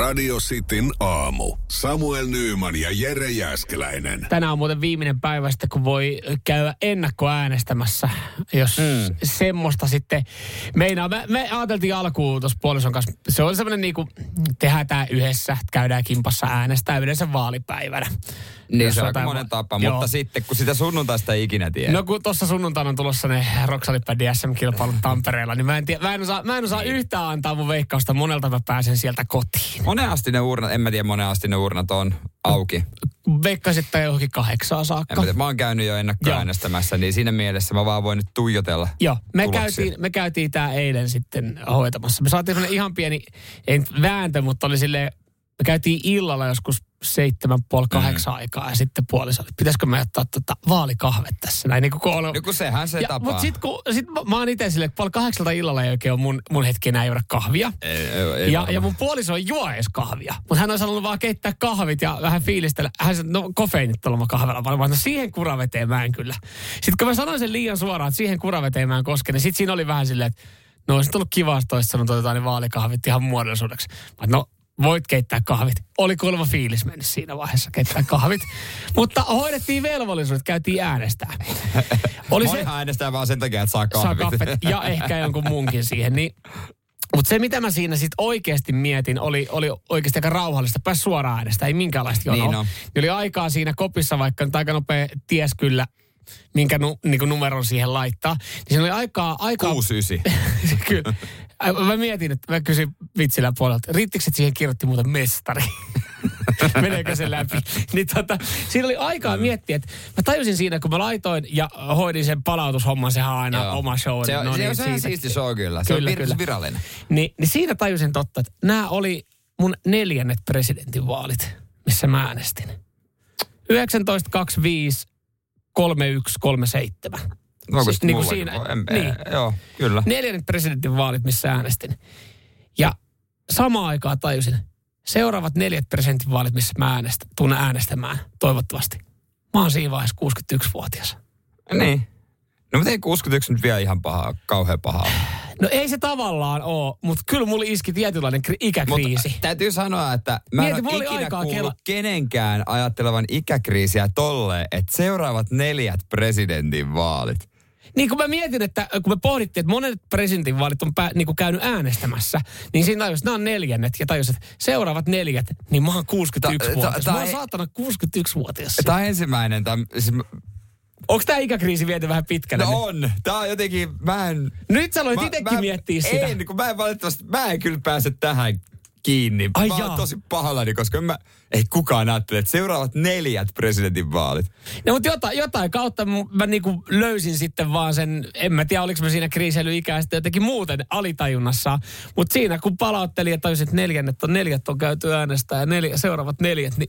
Radio Cityn aamu. Samuel Nyyman ja Jere Jäskeläinen. Tänään on muuten viimeinen päivä sitten, kun voi käydä ennakkoäänestämässä, jos mm. semmoista sitten meinaa. Me, me ajateltiin alkuun tuossa puolison kanssa, se oli semmoinen niin kuin, tehdään tämä yhdessä, käydään kimpassa äänestää yleensä vaalipäivänä. Niin se on jotain monen tapa, Joo. mutta sitten kun sitä sunnuntaista ei ikinä tiedä. No kun tuossa sunnuntaina on tulossa ne Roksalipädi SM-kilpailut Tampereella, niin mä en, tiedä, mä en osaa, mä en osaa yhtään antaa mun veikkausta, monelta mä pääsen sieltä kotiin. Monen asti ne urnat, en mä tiedä monen asti ne urnat on auki. Veikkaisin, että johonkin kahdeksaan En saakka. mä, tiedä, mä oon käynyt jo ennakkoäänestämässä, niin siinä mielessä mä vaan voin nyt tuijotella Joo, me tuloksia. käytiin, me käytiin tää eilen sitten hoitamassa. Me saatiin ihan pieni, ei vääntö, mutta oli silleen, me käytiin illalla joskus seitsemän, puoli kahdeksan aikaa ja sitten puoliso, että pitäisikö me ottaa tota vaalikahvet tässä näin niin kuin on, No kun sehän se ja, tapa. Mutta sitten kun sit mä, mä oon itse silleen, että puoli kahdeksalta illalla ei oikein ole mun, mun hetki enää juoda kahvia. Ei, ei, ei ja, varmaan. ja mun puoliso ei juo edes kahvia. Mutta hän olisi halunnut vaan keittää kahvit ja vähän fiilistellä. Hän sanoi, no kofeiinittelema kahvella. Olin, no siihen kuraveteen mä en kyllä. Sitten kun mä sanoin sen liian suoraan, että siihen kuraveteen mä en koske, niin sitten siinä oli vähän silleen, että no olisi ollut kiva, jos toista sanonut, otetaan ne vaalikahvit ihan muodollisuudeksi. Mä, no voit keittää kahvit. Oli kuulemma fiilis mennyt siinä vaiheessa keittää kahvit. Mutta hoidettiin velvollisuudet, käytiin äänestää. Oli se, äänestää vaan sen takia, että saa saa kahvit. kahvit ja ehkä jonkun muunkin siihen. Niin, mutta se, mitä mä siinä sitten oikeasti mietin, oli, oli oikeasti aika rauhallista. Pääsi suoraan äänestä, ei minkäänlaista jonoa. Niin on. Niin oli aikaa siinä kopissa, vaikka nyt aika nopea ties kyllä, minkä nu, niin numeron siihen laittaa. Niin siinä oli aikaa... aikaa 6-9. Kyllä. Mä mietin, että mä kysyin vitsillä puolelta, riittikö että siihen kirjoitti muuten mestari? Meneekö se läpi? Niin tota, siinä oli aikaa miettiä, että mä tajusin siinä, kun mä laitoin ja hoidin sen palautushomman, sehän on aina Joo. oma show. Se on, no se niin, on, se on siitä- siisti show kyllä. Se Kyllä, on kyllä. virallinen. Niin, niin siinä tajusin totta, että nämä oli mun neljännet presidentinvaalit, missä mä äänestin. 1925, 31, 37. Onko Siis niinku mullakin? siinä- En, niin. niin. Joo, kyllä. Neljännet presidentinvaalit, missä äänestin. Ja samaan aikaan tajusin, seuraavat neljät presidentinvaalit, missä mä äänestän, tunnen äänestämään, toivottavasti. Mä oon siinä vaiheessa 61-vuotias. Niin. No mutta ei 61 nyt vielä ihan pahaa, kauhean pahaa. No ei se tavallaan oo, mutta kyllä mulla iski tietynlainen kri- ikäkriisi. Mutta täytyy sanoa, että mä Mieti, en ole ikinä aikaa kuullut kela- kenenkään ajattelevan ikäkriisiä tolle, että seuraavat neljät presidentin vaalit. Niin kun mä mietin, että kun me pohdittiin, että monet presidentinvaalit on pää, niin kuin käynyt äänestämässä, niin siinä tajusin, että nämä on neljännet ja tajusin, että seuraavat neljät, niin mä oon 61-vuotias. Ta- ta- Mä oon ta- saatana 61-vuotias. Tämä on ensimmäinen, tämä, siis, Onko tämä ikäkriisi viety vähän pitkälle? no nyt? on. Tämä on jotenkin, mä en... Nyt sä aloit itsekin miettiä sitä. En, kun mä en valitettavasti, mä en kyllä pääse tähän kiinni. Ai mä oon tosi pahallani, koska mä, ei kukaan ajattele, että seuraavat neljät presidentin vaalit. No mutta jotain, jotain kautta mä niinku löysin sitten vaan sen, en mä tiedä oliko mä siinä kriiseilyikää sitten jotenkin muuten alitajunnassa. Mutta siinä kun palauttelin ja tajusin, että neljännet on, neljät on käyty äänestää ja neljä, seuraavat neljät, niin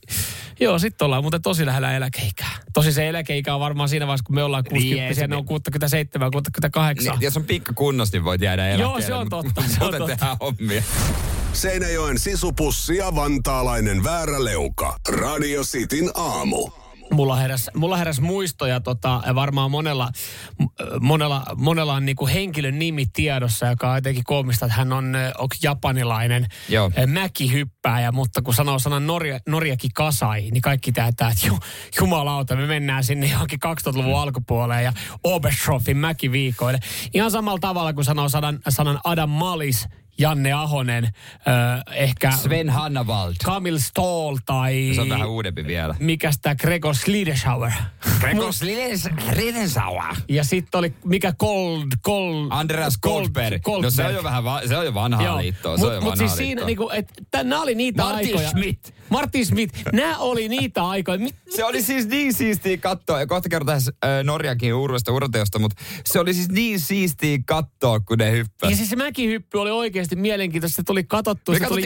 joo, sitten ollaan muuten tosi lähellä eläkeikää. Tosi se eläkeikä on varmaan siinä vaiheessa, kun me ollaan Niin, 60 ei se- ne on 67, 68. Niin, jos on pikka kunnos, niin voit jäädä eläkkeelle. Joo, se on totta, se on totta. hommia. Seinäjoen sisupussi ja vantaalainen vääräleuka. Radio Cityn aamu. Mulla heräs, mulla heräs muistoja tota, ja varmaan monella, monella, monella on niinku henkilön nimi tiedossa, joka on jotenkin koomista, että hän on, onko japanilainen Joo. mäkihyppääjä, mutta kun sanoo sanan Norja, Norjaki Kasai, niin kaikki täytää, että ju, jumalauta, me mennään sinne johonkin 2000-luvun alkupuoleen ja Oberstdorfin mäkiviikoille. Ihan samalla tavalla kuin sanoo sanan, sanan Adam Malis, Janne Ahonen, ö, ehkä Sven Hannavald. Kamil Stoll tai... Se on vähän uudempi vielä. Mikäs tää Gregor Slideshauer? Gregos Ridensaua. Ja sitten oli mikä Gold, Gold... Andreas Goldberg. No se on jo vähän va- se on jo vanhaa liittoa. Se on jo Mutta vanhaa siis siinä, liittoa. niinku, että nämä oli niitä Martin aikoja. Schmidt. Martin Smith. Nämä oli niitä aikoja. Mit, Se oli siis niin siistiä katsoa, ja kohta kerrotaan äh, Norjakin uudesta urteosta, mutta se oli siis niin siistiä katsoa, kun ne ja hyppäsivät. siis se mäkihyppy oli oikeasti mielenkiintoista. Se tuli katsottu, se tuli,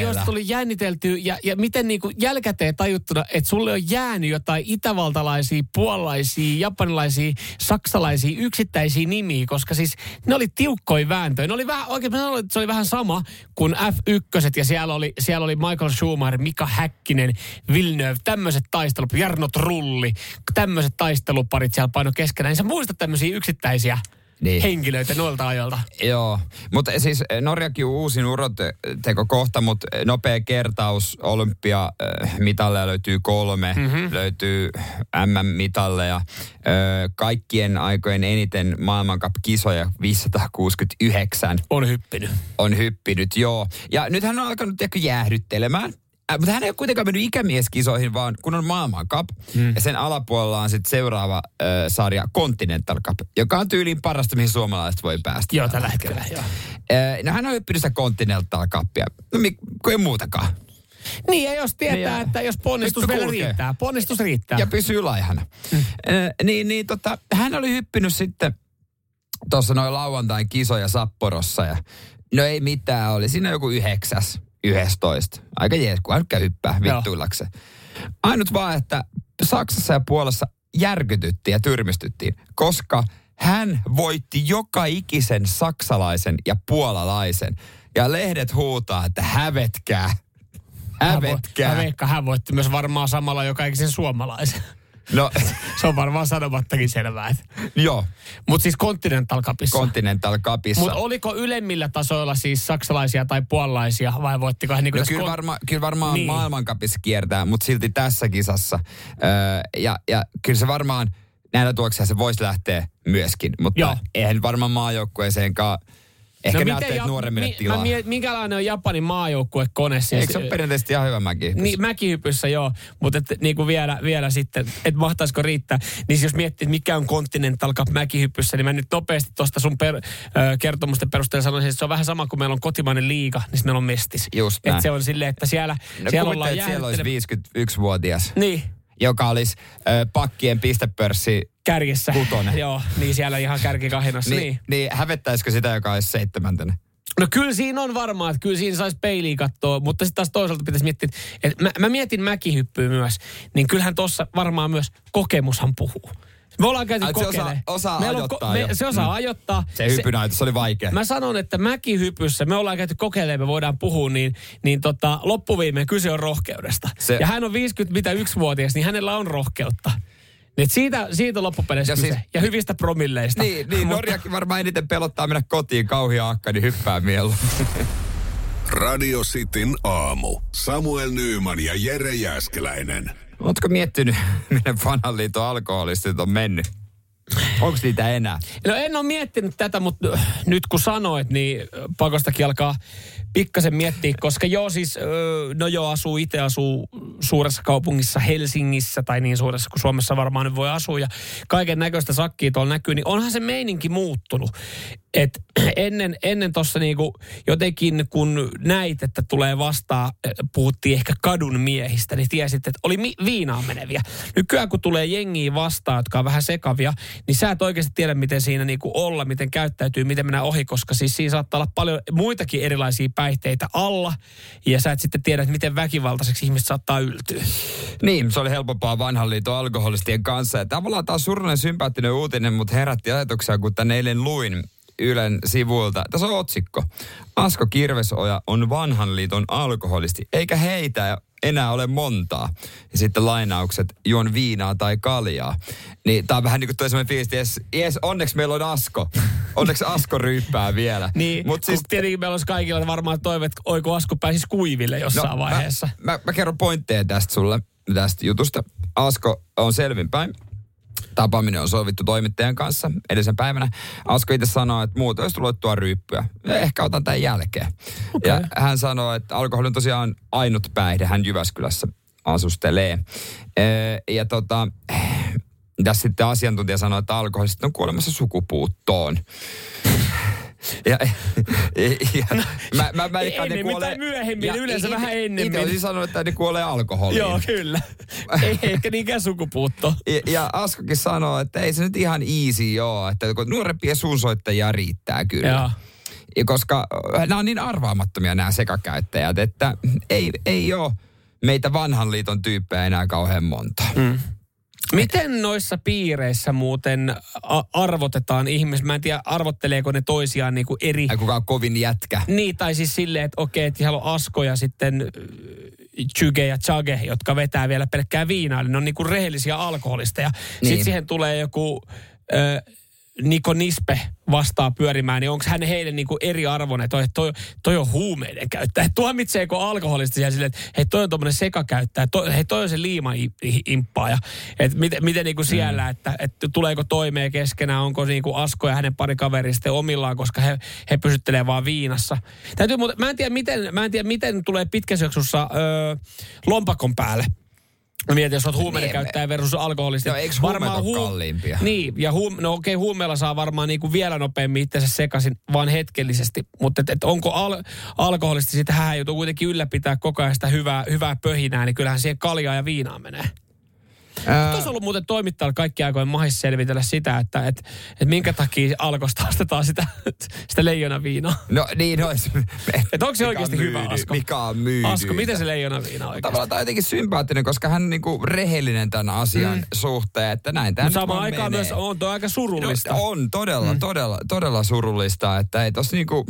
joo, se tuli jännitelty. Ja, ja miten niinku jälkäteen tajuttuna, että sulle on jäänyt jotain itävaltalaisia, puolalaisia, japanilaisia, saksalaisia yksittäisiä nimiä, koska siis ne oli tiukkoja vääntöjä. Ne oli vähän, oikein se oli vähän sama kuin F1 ja siellä oli, siellä oli Michael Schumacher, Mika Häkkinen, Villeneuve, tämmöiset taistelut, Jarno Trulli, tämmöiset taisteluparit siellä paino keskenään. Niin sä muistat tämmöisiä yksittäisiä Niin. henkilöitä noilta ajoilta. Joo, mutta siis Norjakin on uusin uroteko kohta, mutta nopea kertaus olympia äh, mitalleja löytyy kolme, mm-hmm. löytyy MM-mitalleja, kaikkien aikojen eniten maailmankap-kisoja 569 On hyppinyt. on hyppinyt, joo. Ja nyt hän on alkanut jäähdyttelemään. Äh, mutta hän ei ole kuitenkaan mennyt ikämieskisoihin, vaan kun on maailman cup, mm. ja sen alapuolella on sitten seuraava äh, sarja Continental Cup, joka on tyyliin parasta, mihin suomalaiset voi päästä. Joo, tällä hetkellä, joo. Äh, no hän on hyppinyt sitä Continental Cupia, no mi- kun ei muutakaan. Niin, ja jos tietää, Niin, että jos ponnistus vielä kulkee. riittää. Ponnistus riittää. Ja pysyy laihana. Mm. Äh, niin, niin tota, hän oli hyppinyt sitten tuossa noin lauantain kisoja Sapporossa, ja no ei mitään, oli siinä joku yhdeksäs, yhdestoista. Aika jees, kun hän käy hyppää Joo. vittuillakseen. Ainut vaan, että Saksassa ja Puolassa järkytyttiin ja tyrmistyttiin, koska hän voitti joka ikisen saksalaisen ja puolalaisen. Ja lehdet huutaa, että hävetkää. Hän voi- Hävetkää. Mä veikkaan, hän voitti myös varmaan samalla joka ikisen suomalaisen. No, Se on varmaan sanomattakin selvää. että- joo, Mutta siis Continental Cupissa. Continental Cupissa. Mutta oliko ylemmillä tasoilla siis saksalaisia tai puolalaisia vai voittiko hän niin No kyllä, varma, kyllä varmaan Niin. maailmankapissa kiertää, mutta silti tässä kisassa. Öö, ja, ja kyllä se varmaan näillä tuoksilla se voisi lähteä myöskin, mutta Joo. eihän varmaan maajoukkueeseenkaan. Ehkä no miten että Ja- nuoremmille mi- tilaa. Mä minkälainen on Japanin maajoukkuekone? Siis, Eikö se ole perinteisesti ihan hyvä mäki? Niin, mäkihypyssä joo, mutta et, niin kuin vielä, vielä sitten, että mahtaisiko riittää. Niin siis jos miettii, että mikä on Continental Cup mäkihypyssä, niin mä nyt nopeasti tuosta sun per, ö, kertomusten perusteella sanoisin, että se on vähän sama kuin meillä on kotimainen liiga, niin meillä on mestis. Just näin. se on silleen, että siellä, No siellä ollaan että siellä olisi jäähyttele- 51-vuotias, Niin, joka olisi ö, pakkien pistepörssi. kärjessä. Kutonen. Joo, niin siellä ihan kärkikahinassa. Niin, niin. niin. niin hävettäisikö sitä, joka olisi seitsemäntenä? No kyllä siinä on varmaan, että kyllä siinä saisi peiliin katsoa, mutta sitten taas toisaalta pitäisi miettiä, että mä, mä mietin mäkihyppyä myös, niin kyllähän tuossa varmaan myös kokemushan puhuu. Me ollaan käyty Ai, se osaa- osaa Meillä on ajoittaa jo. se osaa Mm. ajoittaa. Se hyppynäytös oli vaikea. Mä sanon, että mäkihypyssä, me ollaan käyty kokeilemaan, me voidaan puhua, niin, niin tota, loppuviimeen kyse on rohkeudesta. Se- ja hän on 51-vuotias, niin hänellä on rohkeutta. Niin et siitä, siitä on loppupeleissä Ja kyse. siis- ja hyvistä promilleista. Niin, niin Mutta- Norjakin varmaan eniten pelottaa mennä kotiin kauhia akka, niin hyppää mieluummin. Radio Cityn aamu. Samuel Nyyman ja Jere Jäskeläinen. Oletko miettinyt, minne vanhan liiton alkoholistit on mennyt? Onko niitä enää? No en ole miettinyt tätä, mutta äh, nyt kun sanoit, niin äh, pakostakin alkaa pikkasen miettiä, koska joo siis, ö, no joo asuu, itse asuu suuressa kaupungissa Helsingissä tai niin suuressa kuin Suomessa varmaan nyt voi asua ja kaiken näköistä sakkia tuolla näkyy, niin onhan se meininki muuttunut. Et ennen, ennen tuossa niinku jotenkin kun näit, että tulee vastaan, äh, puhuttiin ehkä kadun miehistä, niin tiesit, että oli mi- viinaan meneviä. Nykyään kun tulee jengiä vastaan, jotka on vähän sekavia, niin sä et oikeasti tiedä, miten siinä niinku olla, miten käyttäytyy, miten mennä ohi, koska siis siinä saattaa olla paljon muitakin erilaisia päihteitä alla, ja sä et sitten tiedä, että miten väkivaltaiseksi ihmiset saattaa yltyä. Niin, se oli helpompaa vanhan liiton alkoholistien kanssa. Ja tavallaan taas surullinen sympaattinen uutinen, mutta herätti ajatuksia, kun tänne eilen luin Ylen sivuilta. Tässä on otsikko. Asko Kirvesoja on vanhan liiton alkoholisti, eikä heitä enää ole montaa. Ja sitten lainaukset, juon viinaa tai kaljaa. Niin tää on vähän niin kuin toi semmoinen fiilis, että jes, jes, onneksi meillä on Asko. Onneksi Asko ryyppää vielä. Niin, Mut Mut siis, tietenkin meillä olisi kaikilla varmaan toive, että oiko Asko pääsisi kuiville jossain no, vaiheessa. Mä, mä, mä kerron pointteja tästä sulle, tästä jutusta. Asko on selvinpäin. Tapaaminen on sovittu toimittajan kanssa edellisen päivänä. Asko itse sanoo, että muuta olisi tullut tuo ryyppyä. Ehkä otan tämän jälkeen. Okei. Ja hän sanoo, että alkoholi on tosiaan ainut päihde. Hän Jyväskylässä asustelee. Ee, ja tota, tässä sitten asiantuntija sanoi, että alkoholista on kuolemassa sukupuuttoon. Ja, ja, ja mä, mä, mä ne Ennemmin kuolee- myöhemmin, ja yleensä ite- vähän ennemmin. Itse olisin sanonut, että ne kuolee alkoholiin. Joo, kyllä. Ei ehkä niinkään sukupuutto. Ja, ja Askokin sanoo, että ei se nyt ihan easy ole, että kun nuorempia suunsoittajia riittää kyllä. Joo. Ja koska nämä on niin arvaamattomia nämä sekakäyttäjät, että ei, ei ole meitä vanhan liiton tyyppejä enää kauhean monta. Mm. Miten noissa piireissä muuten a- arvotetaan ihmiset? Mä en tiedä, arvotteleeko ne toisiaan niinku eri... Ai kuka on kovin jätkä. Niin, tai siis silleen, että okei, että siellä on Asko ja sitten äh, Chuge ja Chage, jotka vetää vielä pelkkää viinaa. Eli ne on niinku rehellisiä alkoholisteja. Niin. Sitten siihen tulee joku äh, Niko Nispe vastaa pyörimään, niin onko hän heille niin kuin eri arvoinen, toi, toi, toi on huumeiden käyttäjä. Tuomitseeko alkoholistisia silleen, että hei toi on tuommoinen sekakäyttäjä, toi, hei toi on se liima imppaaja. Että miten, miten niin kuin siellä, mm. että, että tuleeko toimeen keskenään, onko niin kuin Asko ja hänen pari kaverista omillaan, koska he, he pysyttelee vaan viinassa. Täytyy muuta, mä en tiedä miten, mä en tiedä miten tulee pitkäsyöksyssä öö, lompakon päälle. Mietin, jos olet huumeiden niin, käyttäjä versus alkoholisti. No eikö varmaan hu- kalliimpia? Niin, ja huum- no okei, okay, huumeella saa varmaan niinku vielä nopeammin itsensä sekaisin, vaan hetkellisesti. Mutta et, et onko al- alkoholisti, sitä hän joutuu kuitenkin ylläpitää koko ajan sitä hyvää, hyvää pöhinää, niin kyllähän siihen kaljaa ja viinaa menee. Ää... Olisi ollut muuten toimittajalla kaikki aikojen mahis selvitellä sitä, että et, et minkä takia alkosta ostetaan sitä, sitä leijona viinaa. No niin olisi. Että onko se oikeasti myydy, hyvä Asko? Mikä on myydy? Asko, miten se leijona viina oikeasti? Tavallaan tämä on jotenkin sympaattinen, koska hän on niinku rehellinen tämän asian mm. suhteen, että näin tämä samaan aikaan menee. myös on tuo aika surullista. No, on todella, mm. todella, todella surullista, että ei tossa niinku,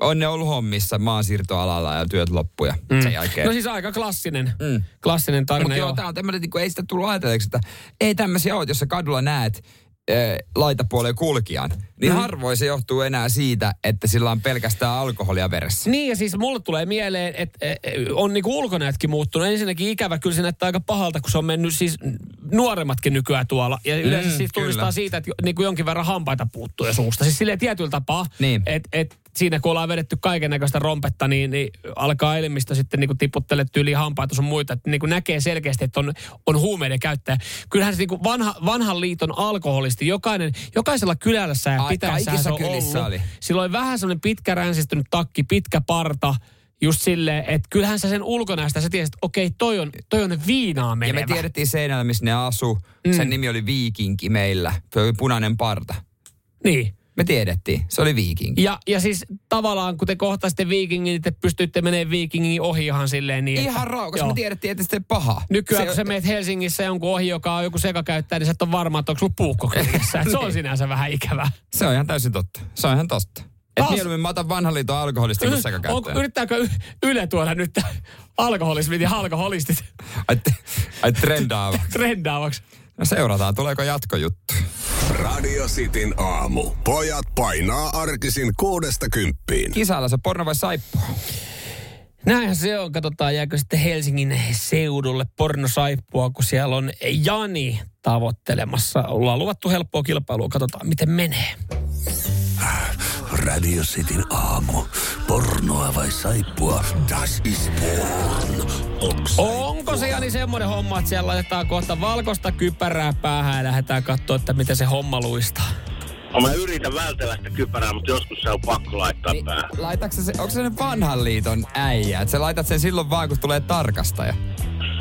on ne ollut hommissa maansiirtoalalla ja työt loppuja mm. sen jälkeen. No siis aika klassinen, mm. klassinen tarina. Mutta joo, tämä on tämmöinen, niinku, ei sitä tullut ajatelleeksi, että ei tämmöisiä ole, jos sä kadulla näet laitapuoleen kulkijan, niin mm. harvoin se johtuu enää siitä, että sillä on pelkästään alkoholia veressä. Niin ja siis mulle tulee mieleen, että on niinku ulkonäötkin muuttunut. Ensinnäkin ikävä kyllä se näyttää aika pahalta, kun se on mennyt siis nuoremmatkin nykyään tuolla. Ja yleensä mm, siis tunnistaa siitä, että niinku jonkin verran hampaita puuttuu ja suusta. Siis silleen tietyllä tapaa, niin. että et siinä kun ollaan vedetty kaiken näköistä rompetta, niin, niin alkaa elimistö sitten niin tiputtele yli hampaita sun muita. Että niin kuin näkee selkeästi, että on, on huumeiden käyttäjä. Kyllähän se niin kuin vanha, vanhan liiton alkoholisti, jokainen, jokaisella kylässä ja pitäessä se on ollut. Oli. Silloin vähän semmoinen pitkä ränsistynyt takki, pitkä parta, just silleen, että kyllähän sä sen ulkonäöstä sä tiesit, että okei, toi on, toi on viinaa menevä. Ja me tiedettiin seinällä, missä ne asu. Mm. Sen nimi oli Viikinki meillä. Se oli punainen parta. Niin. Me tiedettiin. Se oli viikingi. Ja, ja siis tavallaan, kun te kohtaisitte viikingin, niin te pystyitte menemään viikingin ohi ihan silleen niin. Ihan raukas. Me tiedettiin, että se paha. Nykyään, se, kun sä meet Helsingissä jonkun ohi, joka on joku sekakäyttäjä, niin sä et ole varma, että onko sulla puukko Se on sinänsä vähän ikävä. Se on ihan täysin totta. Se on ihan totta. Että mieluummin mä otan vanhan liiton alkoholista kuin sekakäyttäjä. Yrittääkö Yle tuoda nyt alkoholismit ja alkoholistit? Ai, ai trendaavaksi. trendaavaksi. No seurataan, tuleeko jatkojuttu. Radio Cityn aamu. Pojat painaa arkisin kuudesta kymppiin. Kisalla se porno vai saippua? Näinhän se on. Katsotaan, jääkö sitten Helsingin seudulle pornosaippua, kun siellä on Jani tavoittelemassa. Ollaan luvattu helppoa kilpailua. Katsotaan, miten menee. Radio Cityn aamu. Pornoa vai saippua? Das is porn. Onko se Jani semmoinen homma, että siellä laitetaan kohta valkoista kypärää päähän ja lähdetään katsoa, että miten se homma luistaa? No mä yritän vältellä sitä kypärää, mutta joskus se on pakko laittaa niin, päähän. se, onko se vanhan liiton äijä? Että sä laitat sen silloin vaan, kun tulee tarkastaja?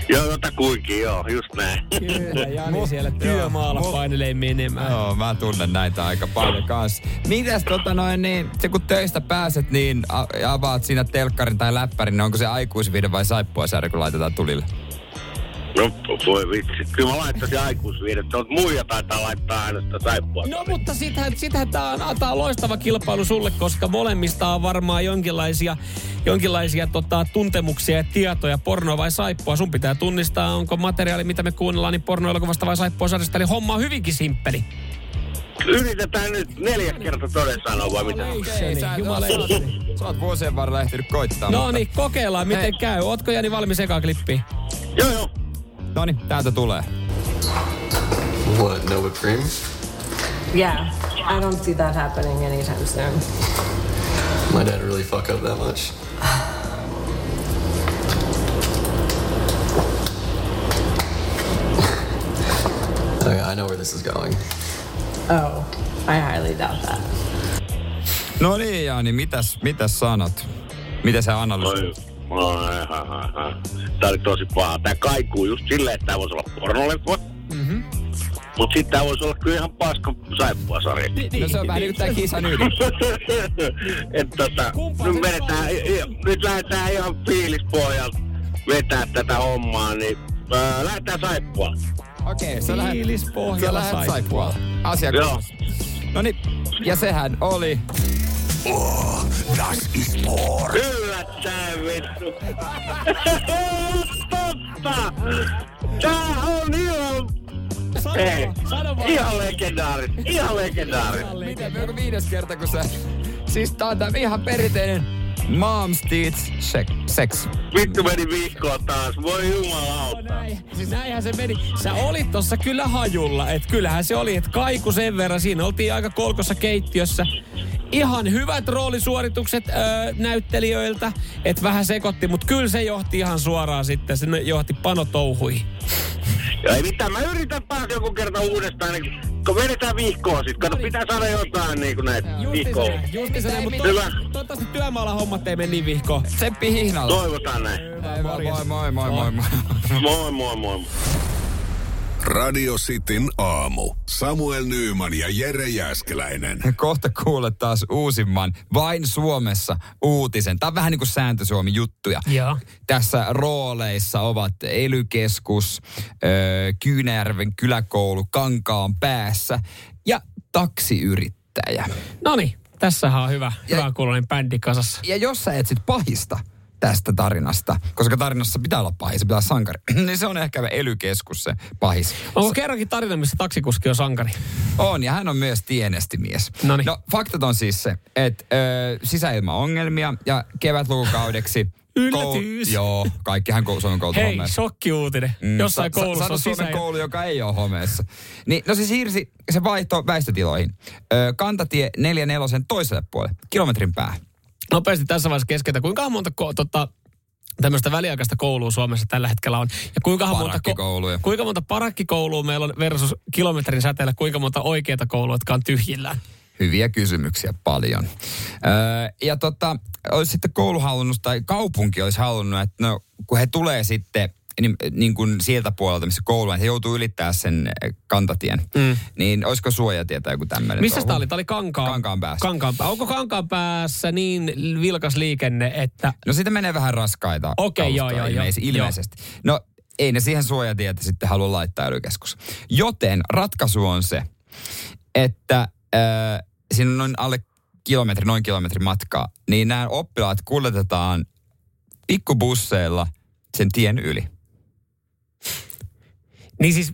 Joo, jota kuinkin, joo, just näin. Kyllä, Jani siellä työmaalla joo, painelee menemään. Joo, mä tunnen näitä aika paljon kanssa. Mitäs tota noin, niin se kun töistä pääset, niin avaat siinä telkkarin tai läppärin, niin onko se aikuisviide vai saippua kun laitetaan tulille? No voi vitsi. Kyllä mä laittaisin aikuisviidet. Mutta muija taitaa laittaa aina sitä saippua. No mutta sitähän, sitähän tää on, tää on loistava kilpailu sulle, koska molemmista on varmaan jonkinlaisia, jonkinlaisia tota, tuntemuksia ja tietoja. Porno vai saippua. Sun pitää tunnistaa, onko materiaali, mitä me kuunnellaan, niin pornoelokuvasta vai saippua sarjasta. Eli homma on hyvinkin simppeli. Yritetään nyt neljä kertaa toden sanoa vai mitä? Okay, sä, sä oot vuosien varrella ehtinyt koittaa. No niin, kokeillaan miten Hei. käy. Ootko Jani valmis eka klippiin? Joo, joo. No niin, täältä tulee. What, no whipped cream? Yeah, I don't see that happening anytime soon. My dad really fuck up that much. okay, I know where this is going. Oh, I highly doubt that. No niin, Jaani, mitäs, mitäs sanot? Miten sä analysoit? Tää oli tosi paha. Tää kaikuu just silleen, että tää voisi olla pornoleffa. Mm-hmm. Mut sit tää voisi olla kyllä ihan paska saippua sarja. Niin, niin, no se on vähän niin kuin tää kisan ydin. että tota, nyt vedetään, nyt lähdetään ihan fiilispohjalta vetää tätä hommaa, niin äh, lähdetään saippua. Okei, okay, sä lähdet saippua. Asiakas. No niin, ja sehän oli Oh, das ist porn. Yllättäen vittu. Totta. Tää on ihan Sano Ei, sano vaan. ihan legendaaris, ihan legendaaris. Miten, onko viides kerta, kun sä... Siis tää on tää ihan perinteinen Mom's Teeth sex. sex. Vittu meni vihkoon taas, voi jumalauta. Näin. Siis näinhän se meni. Sä olit tossa kyllä hajulla, että kyllähän se oli, että kaiku sen verran. Siinä oltiin aika kolkossa keittiössä. Ihan hyvät roolisuoritukset öö, näyttelijöiltä, että vähän sekoitti, mutta kyllä se johti ihan suoraan sitten. Se johti panotouhuihin. Ja ei mitään, mä yritän taas joku kerta uudestaan, niin kun vedetään vihkoa sit. Kato, pitää saada jotain niin kuin näitä vihkoa. Justi se, mutta Hyvä. toivottavasti työmaalla hommat ei mene niin vihkoon. Seppi Hihnalla. Toivotaan näin. Ei vaan, Moi, moi, moi, moi, moi. Moi, moi, moi. Radio Cityn aamu. Samuel Nyyman ja Jere Jäskeläinen. Kohta kuulet taas uusimman, vain Suomessa uutisen. Tämä on vähän niin kuin sääntö Suomi juttuja. Joo. Tässä rooleissa ovat Elykeskus, öö, Kyynäjärven kyläkoulu Kankaan päässä ja taksiyrittäjä. No niin, tässähän on hyvä, Ja- hyvä kuulonen bändi kasassa. Ja jos sä etsit pahista tästä tarinasta, koska tarinassa pitää olla pahis, se pitää olla sankari, niin se on ehkä Elykeskus se pahis. Onko kerrankin tarina, missä taksikuski on sankari? On, ja hän on myös tienestimies. Noniin. No, faktat on siis se, että ö, sisäilmaongelmia ja kevätlukukaudeksi... Yllätys. joo, kaikkihan kou- Suomen koulut Hei, homeessa. shokkiuutinen. Mm, Jossain sa- koulussa sano on Suomen sisä... koulu, joka ei ole homeessa. Niin, no se siirsi, se vaihto väistötiloihin. Ö, kantatie 44 toiselle puolelle, kilometrin päähän. Nopeasti tässä vaiheessa keskeltä, kuinka monta ko- tota, tämmöistä väliaikaista koulua Suomessa tällä hetkellä on? Ja kuinka monta, Parakkikouluja. kuinka monta parakkikoulua meillä on versus kilometrin säteellä, kuinka monta oikeita koulua, jotka on tyhjillään? Hyviä kysymyksiä paljon. Öö, ja tota, olisi sitten koulu halunnut, tai kaupunki olisi halunnut, että no, kun he tulee sitten niin, niin kuin sieltä puolelta, missä koulu on, he joutuu ylittää sen eh, kantatien, mm. niin olisiko suojatietä joku tämmöinen? Missä tämä oli? Tämä oli Kankaan, Kankaan päässä. Kankaan. Onko Kankaan päässä niin vilkas liikenne, että... No siitä menee vähän raskaita Okei, joo, kalustoja joo, joo. ilmeis- ilmeisesti. No ei ne siihen suojatietä sitten halua laittaa ely Joten ratkaisu on se, että äh, siinä on noin alle kilometri, noin kilometrin matkaa, niin nämä oppilaat kuljetetaan pikkubusseilla sen tien yli. Niin siis,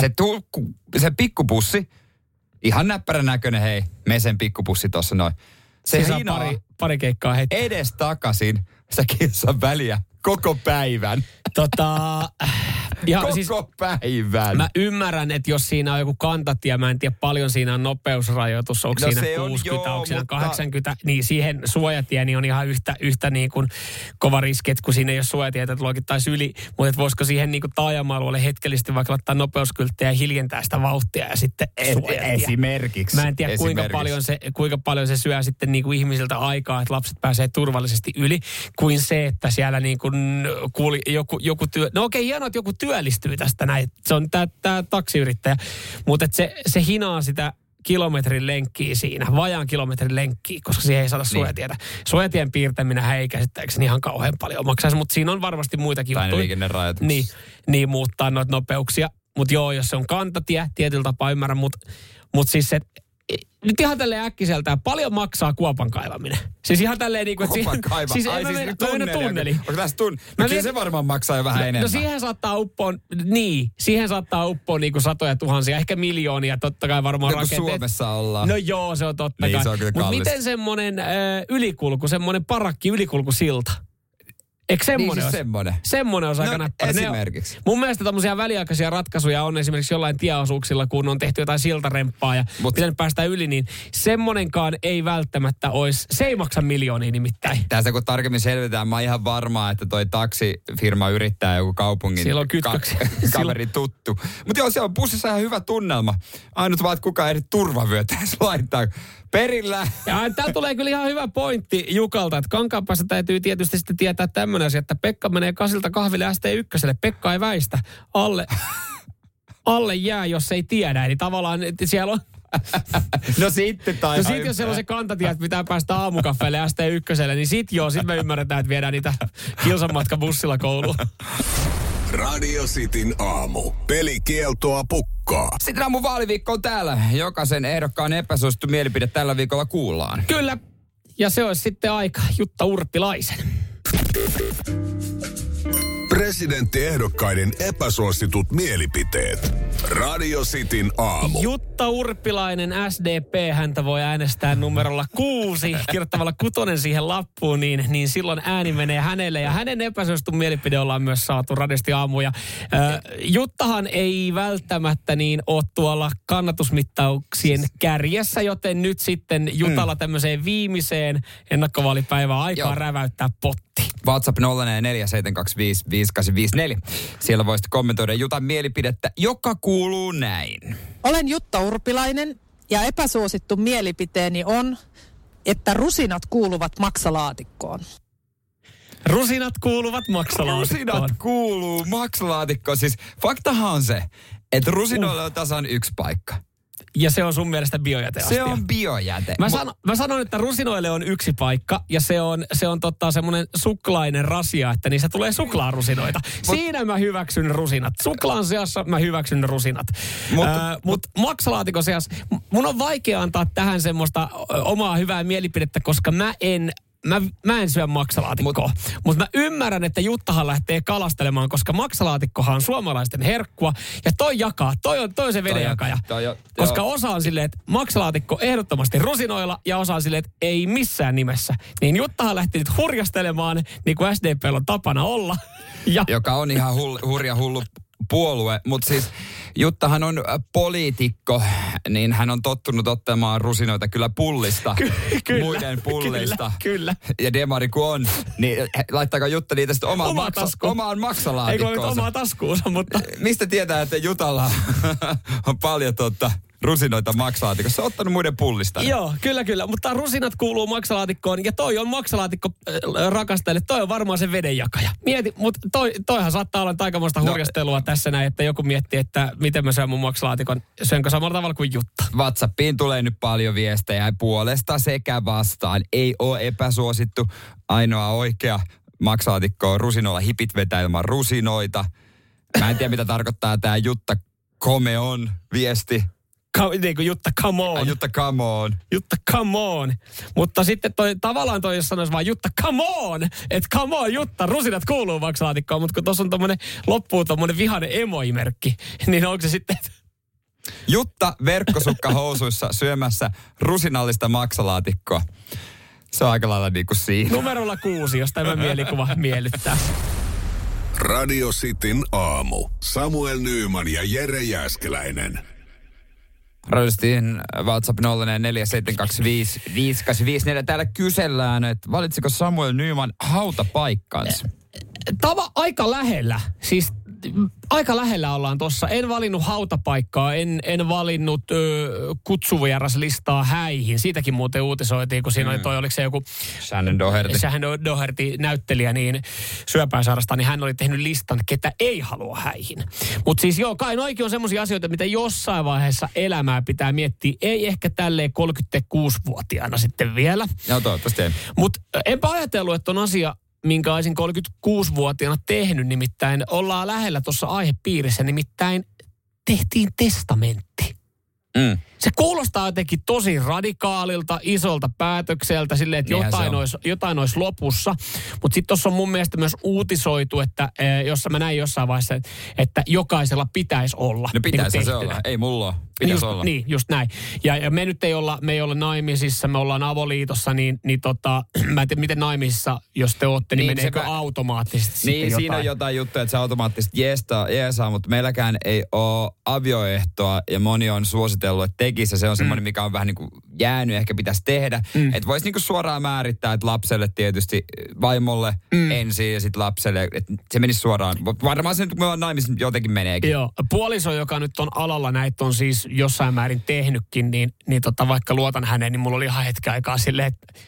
Se, tu, ku- se pikkubussi, ihan näppärän näköinen, hei, me sen pikkubussi tuossa noin. Se se saa hinaa pari, pari keikkaa heti. edes takaisin sitä kilsan väliä koko päivän. Tota, ja koko siis päivän. Mä ymmärrän, että jos siinä on joku kantatie, mä en tiedä paljon siinä on nopeusrajoitus, onko No siinä se on 60, joo, onko siinä mutta- 80, niin siihen suojatie niin on ihan yhtä, yhtä niin kuin kova riski, että kun siinä ei ole suojatietä, että luokittaisi yli, mutta voisiko siihen niin kuin taajama-alueelle hetkellisesti vaikka laittaa nopeuskylttejä ja hiljentää sitä vauhtia ja sitten suojatie. Esimerkiksi. Mä en tiedä, kuinka paljon, se, kuinka paljon se syö sitten niin kuin ihmisiltä aikaa, että lapset pääsee turvallisesti yli, kuin se, että siellä niin kuin kuuli joku, joku työ... No okei, hienoa, että joku työllistyy tästä näin. Se on tämä taksiyrittäjä. Mutta se, se hinaa sitä kilometrin lenkkiä siinä, vajaan kilometrin lenkkiä, koska siihen ei saada Niin. suojatietä. Suojatien piirtäminen ei käsittääkseni ihan kauhean paljon maksaisi, mutta siinä on varmasti muitakin Tai juttuja. Niin, niin muuttaa noita nopeuksia. Mutta joo, jos se on kantatie, tietyllä tapaa ymmärrän, mutta mut siis se, nyt ihan tälleen äkkiseltään, paljon maksaa kuopan kaivaminen. Siis ihan tälleen niin kuin, Kopan kaiva. siis, Ai siis menen tunneli. tunneli. Onko tässä tun... Mä No kyllä mietin- se varmaan maksaa jo vähän no, enemmän. no siihen saattaa uppoa, niin, siihen saattaa uppoa niin kuin satoja tuhansia, ehkä miljoonia, totta kai varmaan No rakenteet. Suomessa ollaan. No joo, se on totta Niin, kai. se on kyllä Mutta miten semmoinen äh, ylikulku, semmoinen parakki ylikulkusilta? Eikö semmoinen Niin siis semmoinen. Semmoinen olisi No, aika näppärä. Ne on- esimerkiksi. Mun mielestä tämmöisiä väliaikaisia ratkaisuja on esimerkiksi jollain tieosuuksilla, kun on tehty jotain siltaremppaa ja Mut- pitänyt päästä yli, niin semmonenkaan ei välttämättä olisi, se ei maksa miljoonia nimittäin. Tässä kun tarkemmin selvitetään, mä oon ihan varma, että toi taksifirma yrittää joku kaupungin Siellä on ka- kaveri tuttu. Mutta joo, siellä on bussissa ihan hyvä tunnelma. Ainut vaan, että kukaan ei turvavyötä laittaa. Perillä. Ja täällä tulee kyllä ihan hyvä pointti Jukalta, että Kankaanpäässä täytyy tietysti sitten tietää tämmöinen asia, että Pekka menee kasilta kahville ST1. Pekka ei väistä. Alle, alle jää, jos ei tiedä. Eli tavallaan että siellä on... No sitten tai No sit jos siellä on se kantatie, että pitää päästä aamukafeelle ST1, niin sit joo, sit me ymmärretään, että viedään niitä kilsan matka bussilla kouluun. Radio Cityn aamu. Pelikieltoa pukkaa. Sitten aamun vaaliviikko on täällä. Jokaisen ehdokkaan epäsuosittu mielipide tällä viikolla kuullaan. Kyllä. Ja se olisi sitten aika Jutta Urpilaisen. Presidenttiehdokkaiden epäsuositut mielipiteet. Radio Cityn aamu. Jutta Urpilainen, SDP, häntä voi äänestää numerolla kuusi, kirjoittamalla kutonen siihen lappuun, niin, niin silloin ääni menee hänelle. Ja hänen epäsuosittu mielipide ollaan myös saatu radisti aamuja. Äh, Juttahan ei välttämättä niin ole tuolla kannatusmittauksien kärjessä, joten nyt sitten Jutalla tämmöiseen viimeiseen ennakkovaalipäivään aikaa Joo. räväyttää potti. WhatsApp 0447255854. Siellä voisit kommentoida Jutan mielipidettä, joka kuuluu näin. Olen Jutta Urpilainen ja epäsuosittu mielipiteeni on, että rusinat kuuluvat maksalaatikkoon. Rusinat kuuluvat maksalaatikkoon. Rusinat kuuluu maksalaatikkoon. Siis faktahan on se, että rusinoilla on tasan yksi paikka. Ja se on sun mielestä biojäteastia. Se on biojäte. Mä, Mut- sano, mä sanon, että rusinoille on yksi paikka ja se on, se on totta semmoinen suklainen rasia, että niissä tulee suklaarusinoita. Siinä mä hyväksyn rusinat. Suklaan seassa mä hyväksyn rusinat. Mutta- Äh, Mutta maksalaatikon seassa, mun on vaikea antaa tähän semmoista omaa hyvää mielipidettä, koska mä en Mä, mä en syö maksalaatikkoa, mutta mut mä ymmärrän, että Juttahan lähtee kalastelemaan, koska maksalaatikkohan on suomalaisten herkkua. Ja toi jakaa, toi on, toi on se vedenjakaja. toi koska joo. osa on silleen, että maksalaatikko ehdottomasti rusinoilla ja osa on silleen, että ei missään nimessä. Niin Juttahan lähti nyt hurjastelemaan, niin kuin SDP on tapana olla. Ja joka on ihan hull, hurja hullu puolue, mutta siis Juttahan on äh, poliitikko, niin hän on tottunut ottamaan rusinoita kyllä pullista, kyllä, muiden pullista. kyllä, kyllä. Ja demari kun on, niin laittaako Jutta niitä sitten omaan, Omaan maksa, taskuun. omaan ei kun maksalaatikkoonsa? omaa taskuunsa, mutta Mistä tietää, että Jutalla on paljon tota, rusinoita maksalaatikossa? Ottanut muiden pullista. Joo, kyllä, kyllä. Mutta rusinat kuuluu maksalaatikkoon ja toi on maksalaatikko äh, rakastajille. Toi on varmaan se vedenjakaja. Mieti, mutta toi, toihan saattaa olla aikamoista No, hurjastelua tässä näin, että joku miettii, että miten mä syön mun maksalaatikon. Syönkö samalla tavalla kuin Jutta? WhatsAppiin tulee nyt paljon viestejä puolesta sekä vastaan. Ei ole epäsuosittu. Ainoa oikea maksalaatikko on rusinoilla hipit vetää ilman rusinoita. Mä en tiedä, mitä tarkoittaa tämä Jutta Come on viesti. Ka- niin kuin Jutta, come on. Jutta Come on. Jutta, come on. Mutta sitten toi, tavallaan toi, jos sanoisi vaan Jutta, come on. Että come on, Jutta, rusinat kuuluu maksalaatikkoon. Mutta kun tuossa on tommonen, loppuu tommonen vihainen emoimerkki, niin onko se sitten, Jutta verkkosukka housuissa syömässä rusinallista maksalaatikkoa. Se on aika lailla niin kuin siinä. numerolla kuusi, jos tämä mielikuva miellyttää. Radio Cityn aamu. Samuel Nyyman ja Jere Jäskeläinen. Radistin WhatsApp 04725554. Täällä kysellään, että valitsiko Samuel Nyman hautapaikkansa? Tava aika lähellä. Siis aika lähellä ollaan tossa. En valinnut hautapaikkaa, en, en valinnut ö, kutsuvieraslistaa häihin. Siitäkin muuten uutisoitiin, kun siinä oli toi, oliko se joku Shannon Doherty. Sehän on Doherty näyttelijä, niin syöpäisairasta, niin hän oli tehnyt listan, ketä ei halua häihin. Mutta siis joo, kai noikin on semmoisia asioita, mitä jossain vaiheessa elämää pitää miettiä. Ei ehkä tälleen 36-vuotiaana sitten vielä. Joo, toivottavasti ei. Mutta enpä ajatellut, että on asia, minkä olisin 36-vuotiaana tehnyt, nimittäin ollaan lähellä tuossa aihepiirissä, nimittäin tehtiin testamentti. Mm. Se kuulostaa jotenkin tosi radikaalilta, isolta päätökseltä, silleen, että Niinhän jotain olisi, jotain olisi lopussa. Mutta sitten tuossa on mun mielestä myös uutisoitu, että eh, jossa mä näin jossain vaiheessa, että, että jokaisella pitäisi olla. No pitäisi niin se olla. Ei mulla ole. Pitäisi just, olla. Niin, just näin. Ja, ja me nyt ei olla, me ei olla naimisissa, me ollaan avoliitossa, niin, niin tota, mä en tiedä miten naimisissa, jos te olette, niin, Niin, meneekö sepä- automaattisesti Niin, sitten siinä on jotain? jotain juttuja, että se automaattisesti jeesaa, mutta meilläkään ei ole avioehtoa ja moni on suositellut, että tekisi se on semmoinen, mikä on vähän niin kuin jäänyt, ehkä pitäisi tehdä. Mm. Että voisi niin kuin suoraan määrittää, että lapselle tietysti vaimolle mm. ensin ja sitten lapselle, että se menisi suoraan. Varmaan se nyt, kun me ollaan naimisissa, jotenkin meneekin. Joo, puoliso, joka nyt on alalla, näitä on siis jossain määrin tehnytkin, niin, niin tota, vaikka luotan häneen, niin mulla oli ihan hetken aikaa silleen, että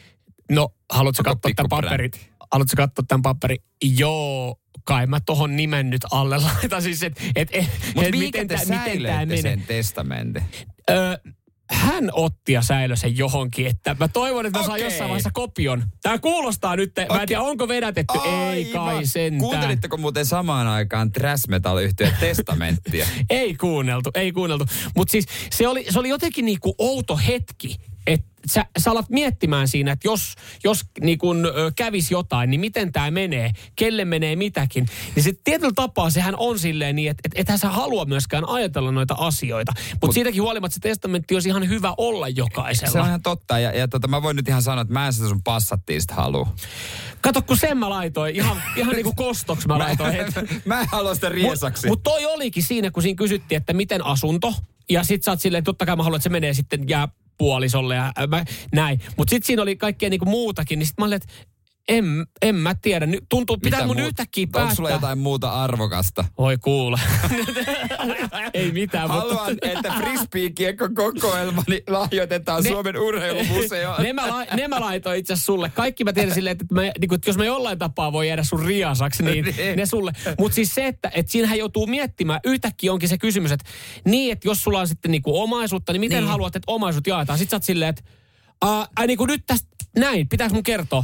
no, haluatko katsoa tämän paperin? Haluatko katsoa tämän paperin? Joo, kai mä tohon nimen nyt alle laitan. Siis, et, et, et, et mikä te tää- tää säilöitte sen testamentin? Öö, hän otti ja säilö sen johonkin, että mä toivon, että mä saan Okei. jossain vaiheessa kopion. Tämä kuulostaa nyt, mä en tiedä onko vedätetty, ei kai Aivan. sentään. Kuuntelitteko muuten samaan aikaan Trash metal testamenttia? Ei kuunneltu, ei kuunneltu. Mutta siis se oli, se oli jotenkin niinku outo hetki, että sä, sä alat miettimään siinä, että jos, jos niin kun, ö, kävisi jotain, niin miten tämä menee, kelle menee mitäkin. Niin se tietyllä tapaa sehän on silleen niin, että et, ethän sä halua myöskään ajatella noita asioita. Mutta Mut, siitäkin huolimatta se testamentti olisi ihan hyvä olla jokaisella. Se on ihan totta. Ja, ja tota, mä voin nyt ihan sanoa, että mä en sitä sun passattiin sitä halua. Kato, kun sen mä laitoin, ihan, ihan niin kuin kostoksi mä laitoin. mä en halua sitä riesaksi. Mutta mut toi olikin siinä, kun siinä kysyttiin, että miten asunto. Ja sit sä oot silleen, totta kai mä haluan, että se menee sitten jää puolisolle ja äh, mä, näin. Mutta sitten siinä oli kaikkea niinku muutakin, niin sitten mä olin, että en, en mä tiedä. Nyt tuntuu, pitää Mitä mun muu- yhtäkkiä päättää. Onko sulla jotain muuta arvokasta? Voi kuule. Ei mitään, Haluan, mutta... että frisbee-kiekko kokoelmani lahjoitetaan Ne- Suomen urheilumuseoon. ne, mä, la, ne mä laitoin itse sulle. Kaikki mä tiedän silleen, että, mä, niin kun, että jos mä jollain tapaa voi jäädä sun riasaksi, niin Niin. ne sulle. Mutta siis se, että, että siinähän joutuu miettimään, yhtäkkiä onkin se kysymys, että niin, että jos sulla on sitten niin kuin omaisuutta, niin miten Niin. haluat, että omaisuut jaetaan? Sitten sä oot silleen, että ai niin kuin nyt tästä, näin, pitääkö mun kertoa?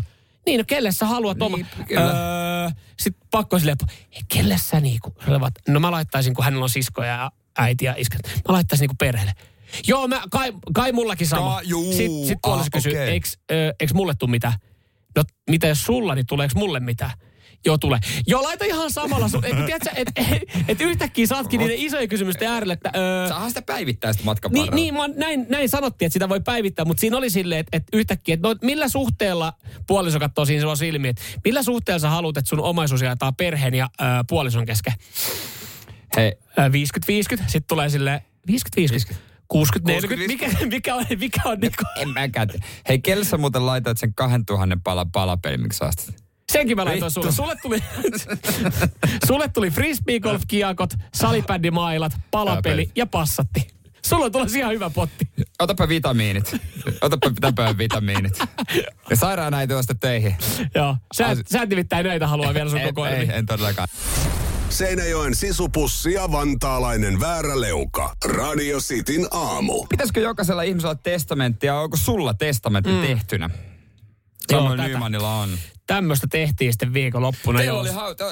Niin, no kelle sä haluat oma... Niin, kyllä. Öö, sitten pakko silleen, kelle sä niinku... Olevat, no mä laittaisin, kun hänellä on siskoja ja äiti ja iskä. Mä laittaisin niinku perheelle. Joo, mä, kai, kai mullakin sama. Ka- juu. Sitten sit puoliso Ah, kysyy, okei. eiks, ö, eiks mulle tuu mitään? No, mitä jos sulla, niin tuleeko mulle mitään? Joo, tulee. Joo, laita ihan samalla. Su- et, tiedätkö, et, et, et yhtäkkiä saatkin niiden isojen kysymysten äärelle, että... Öö, Saahan sitä päivittää sitä matkan niin, niin mä, näin, näin sanottiin, että sitä voi päivittää, mutta siinä oli silleen, että, että yhtäkkiä, että no, millä suhteella, puoliso katsoo siinä sua silmiin, että millä suhteella sä haluat, että sun omaisuus jaetaan perheen ja ö, puolison kesken? Hei, Ö, 50-50, sitten tulee silleen 50-50. 60-40, mikä, mikä on, mikä on niinku, en mäkään. Hei, kelle sä muuten laitoit sen 2000 pala palapeli, miksi sä ostit? Senkin mä laitoin sulle. Sulle tuli, sulle tuli frisbeegolf-kiekot, salibändimailat, palapeli Palapeli. ja passatti. Sulla on tulossa ihan hyvä potti. Otapa vitamiinit. Otapa täpöön vitamiinit. Ja sairaanäiti sitten töihin. Joo, sä, Ai- sä et nimittäin näitä halua vielä sun En, koko ei, en todellakaan. Seinäjoen sisupussi ja vantaalainen vääräleuka. Radio Cityn aamu. Pitäisikö jokaisella ihmisellä testamentti ja onko sulla testamentti mm. tehtynä? Joo, Samoin. Nymanilla on. Tämmöistä tehtiin sitten viikonloppuna. Teillä oli hauta.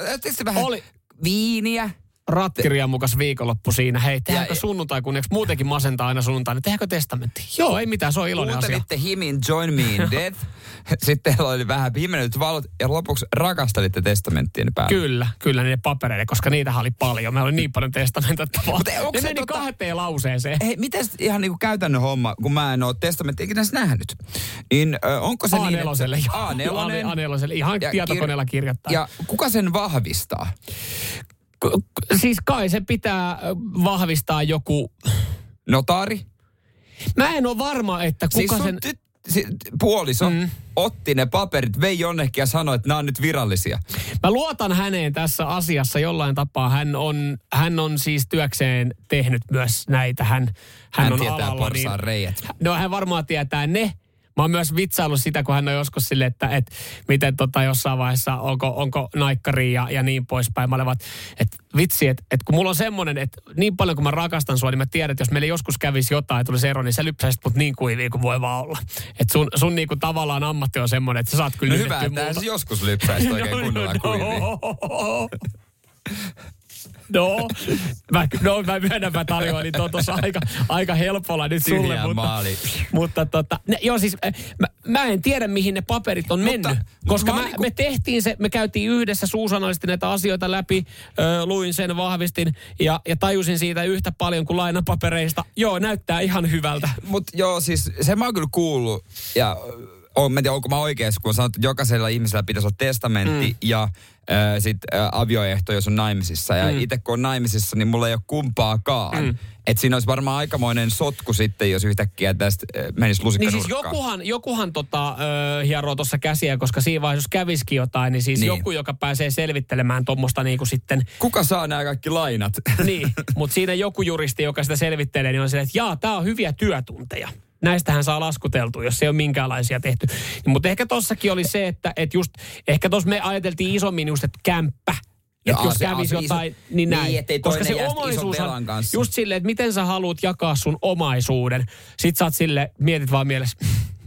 Vähän Oli. viiniä. Rattiria mukas viikonloppu siinä. Hei, tehdäänkö sunnuntai, kun eikö muutenkin masentaa aina sunnuntai, niin tehdäänkö testamentti? Joo, ei mitään, se on iloinen asia. Kuuntelitte Himin Join Me in Death. Sitten teillä oli vähän pimennetyt valot ja lopuksi rakastelitte testamenttiin päälle. Kyllä, kyllä niiden papereille, koska niitähän oli paljon. Meillä oli niin paljon testamentattavaa. Mutta onko Ne se meni tota- kahteen lauseeseen. Hei, miten ihan niinku käytännön homma, kun mä en ole testamenttia ikinä nähnyt, niin ö, onko se niin, A4, että... joo. A4. A4, ihan Ja tietokoneella kir- kirjoittaa. Ja kuka sen vahvistaa? Siis kai se pitää vahvistaa joku... Notaari? Mä en ole varma, että Siis kuka sun sen... tyt, puoliso mm. otti ne paperit, vei jonnekin ja sanoi, että nämä on nyt virallisia. Mä luotan häneen tässä asiassa jollain tapaa. Hän on, hän on siis työkseen tehnyt myös näitä. Hän, hän, Hän on tietää alalla. porsaan reijät. No hän varmaan tietää ne. Mä oon myös vitsaillut sitä, kun hän on joskus sille, että, että miten tota jossain vaiheessa, onko, onko naikkari ja, ja niin poispäin. Mä olevat, että vitsi, että, että kun mulla on semmoinen, että niin paljon kun mä rakastan sua, niin mä tiedän, että jos meillä joskus kävisi jotain ja tulisi ero, niin sä lypsäisit mut niin kuivia kuin voi vaan olla. Että sun, sun niinku tavallaan ammatti on semmoinen, että sä saat kyllä No hyvä, että joskus lypsäisi oikein kunnolla kuivia. no. No, mä, no mä myönnän, mä tarjoilin tuon tuossa aika, aika helpolla nyt sulle, Tyhjää mutta, maali. mutta tota, ne, joo siis, äh, mä, mä, en tiedä mihin ne paperit on Mutta mennyt, koska mä niinku- me tehtiin se, me käytiin yhdessä suusanallisesti näitä asioita läpi, ö, luin sen, vahvistin ja, ja tajusin siitä yhtä paljon kuin lainapapereista. Joo, näyttää ihan hyvältä. Mutta joo, siis se mä oon kyllä kuullut, ja on, mä en tiedä, onko mä oikeassa, kun on sanottu, että jokaisella ihmisellä pitäisi olla testamentti mm. ja äh, sit äh, avioehto, jos on naimisissa. Ja mm. itse kun on naimisissa, niin mulla ei ole kumpaakaan. Mm. Että siinä olisi varmaan aikamoinen sotku sitten, jos yhtäkkiä tästä äh, menisi lusikka Niin siis jokuhan, jokuhan tota, ö, hieroo tuossa käsiä, koska siinä vaiheessa, jos kävisikin jotain, niin siis Niin. joku, joka pääsee selvittelemään tuommoista niin kuin sitten Kuka saa nämä kaikki lainat? Niin, mutta siinä joku juristi, joka sitä selvittelee, niin on se, että jaa, tämä on hyviä työtunteja. Näistähän saa laskuteltua, jos ei ole minkäänlaisia tehty. Mutta ehkä tossakin oli se, että, että just, ehkä tuossa me ajateltiin isommin just, että kämppä. Että jos kävisi se iso- jotain, niin näin. Niin, ettei Koska se omaisuus kanssa. just silleen, että miten sä haluat jakaa sun omaisuuden. Sit sä oot sille, mietit vaan mielessä,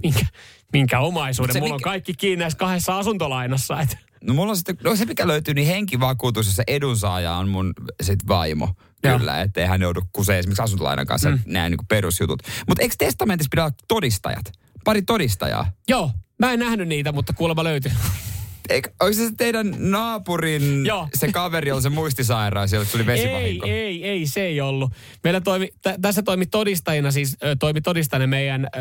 minkä, minkä omaisuuden. Mulla on mikä- kaikki kiinni näissä kahdessa asuntolainassa. Et. No mulla on sitten, no se mikä löytyy, niin henkivakuutus se edunsaaja on mun sit vaimo. Joo. Kyllä, ettei hän joudu kuseen esimerkiksi asuntolainan kanssa mm. nämä niin perusjutut. Mutta eikö testamentissa pidä olla todistajat? Pari todistajaa. Joo, mä en nähnyt niitä, mutta kuulemma löytyy. Eikö, onko se teidän naapurin, Joo. se kaveri, jolla se muistisairaus, jolle tuli Ei, vesivahinko? ei, ei, se ei ollut. Meillä toimi, t- tässä toimi todistajina, siis ö, toimi todistajina meidän ö,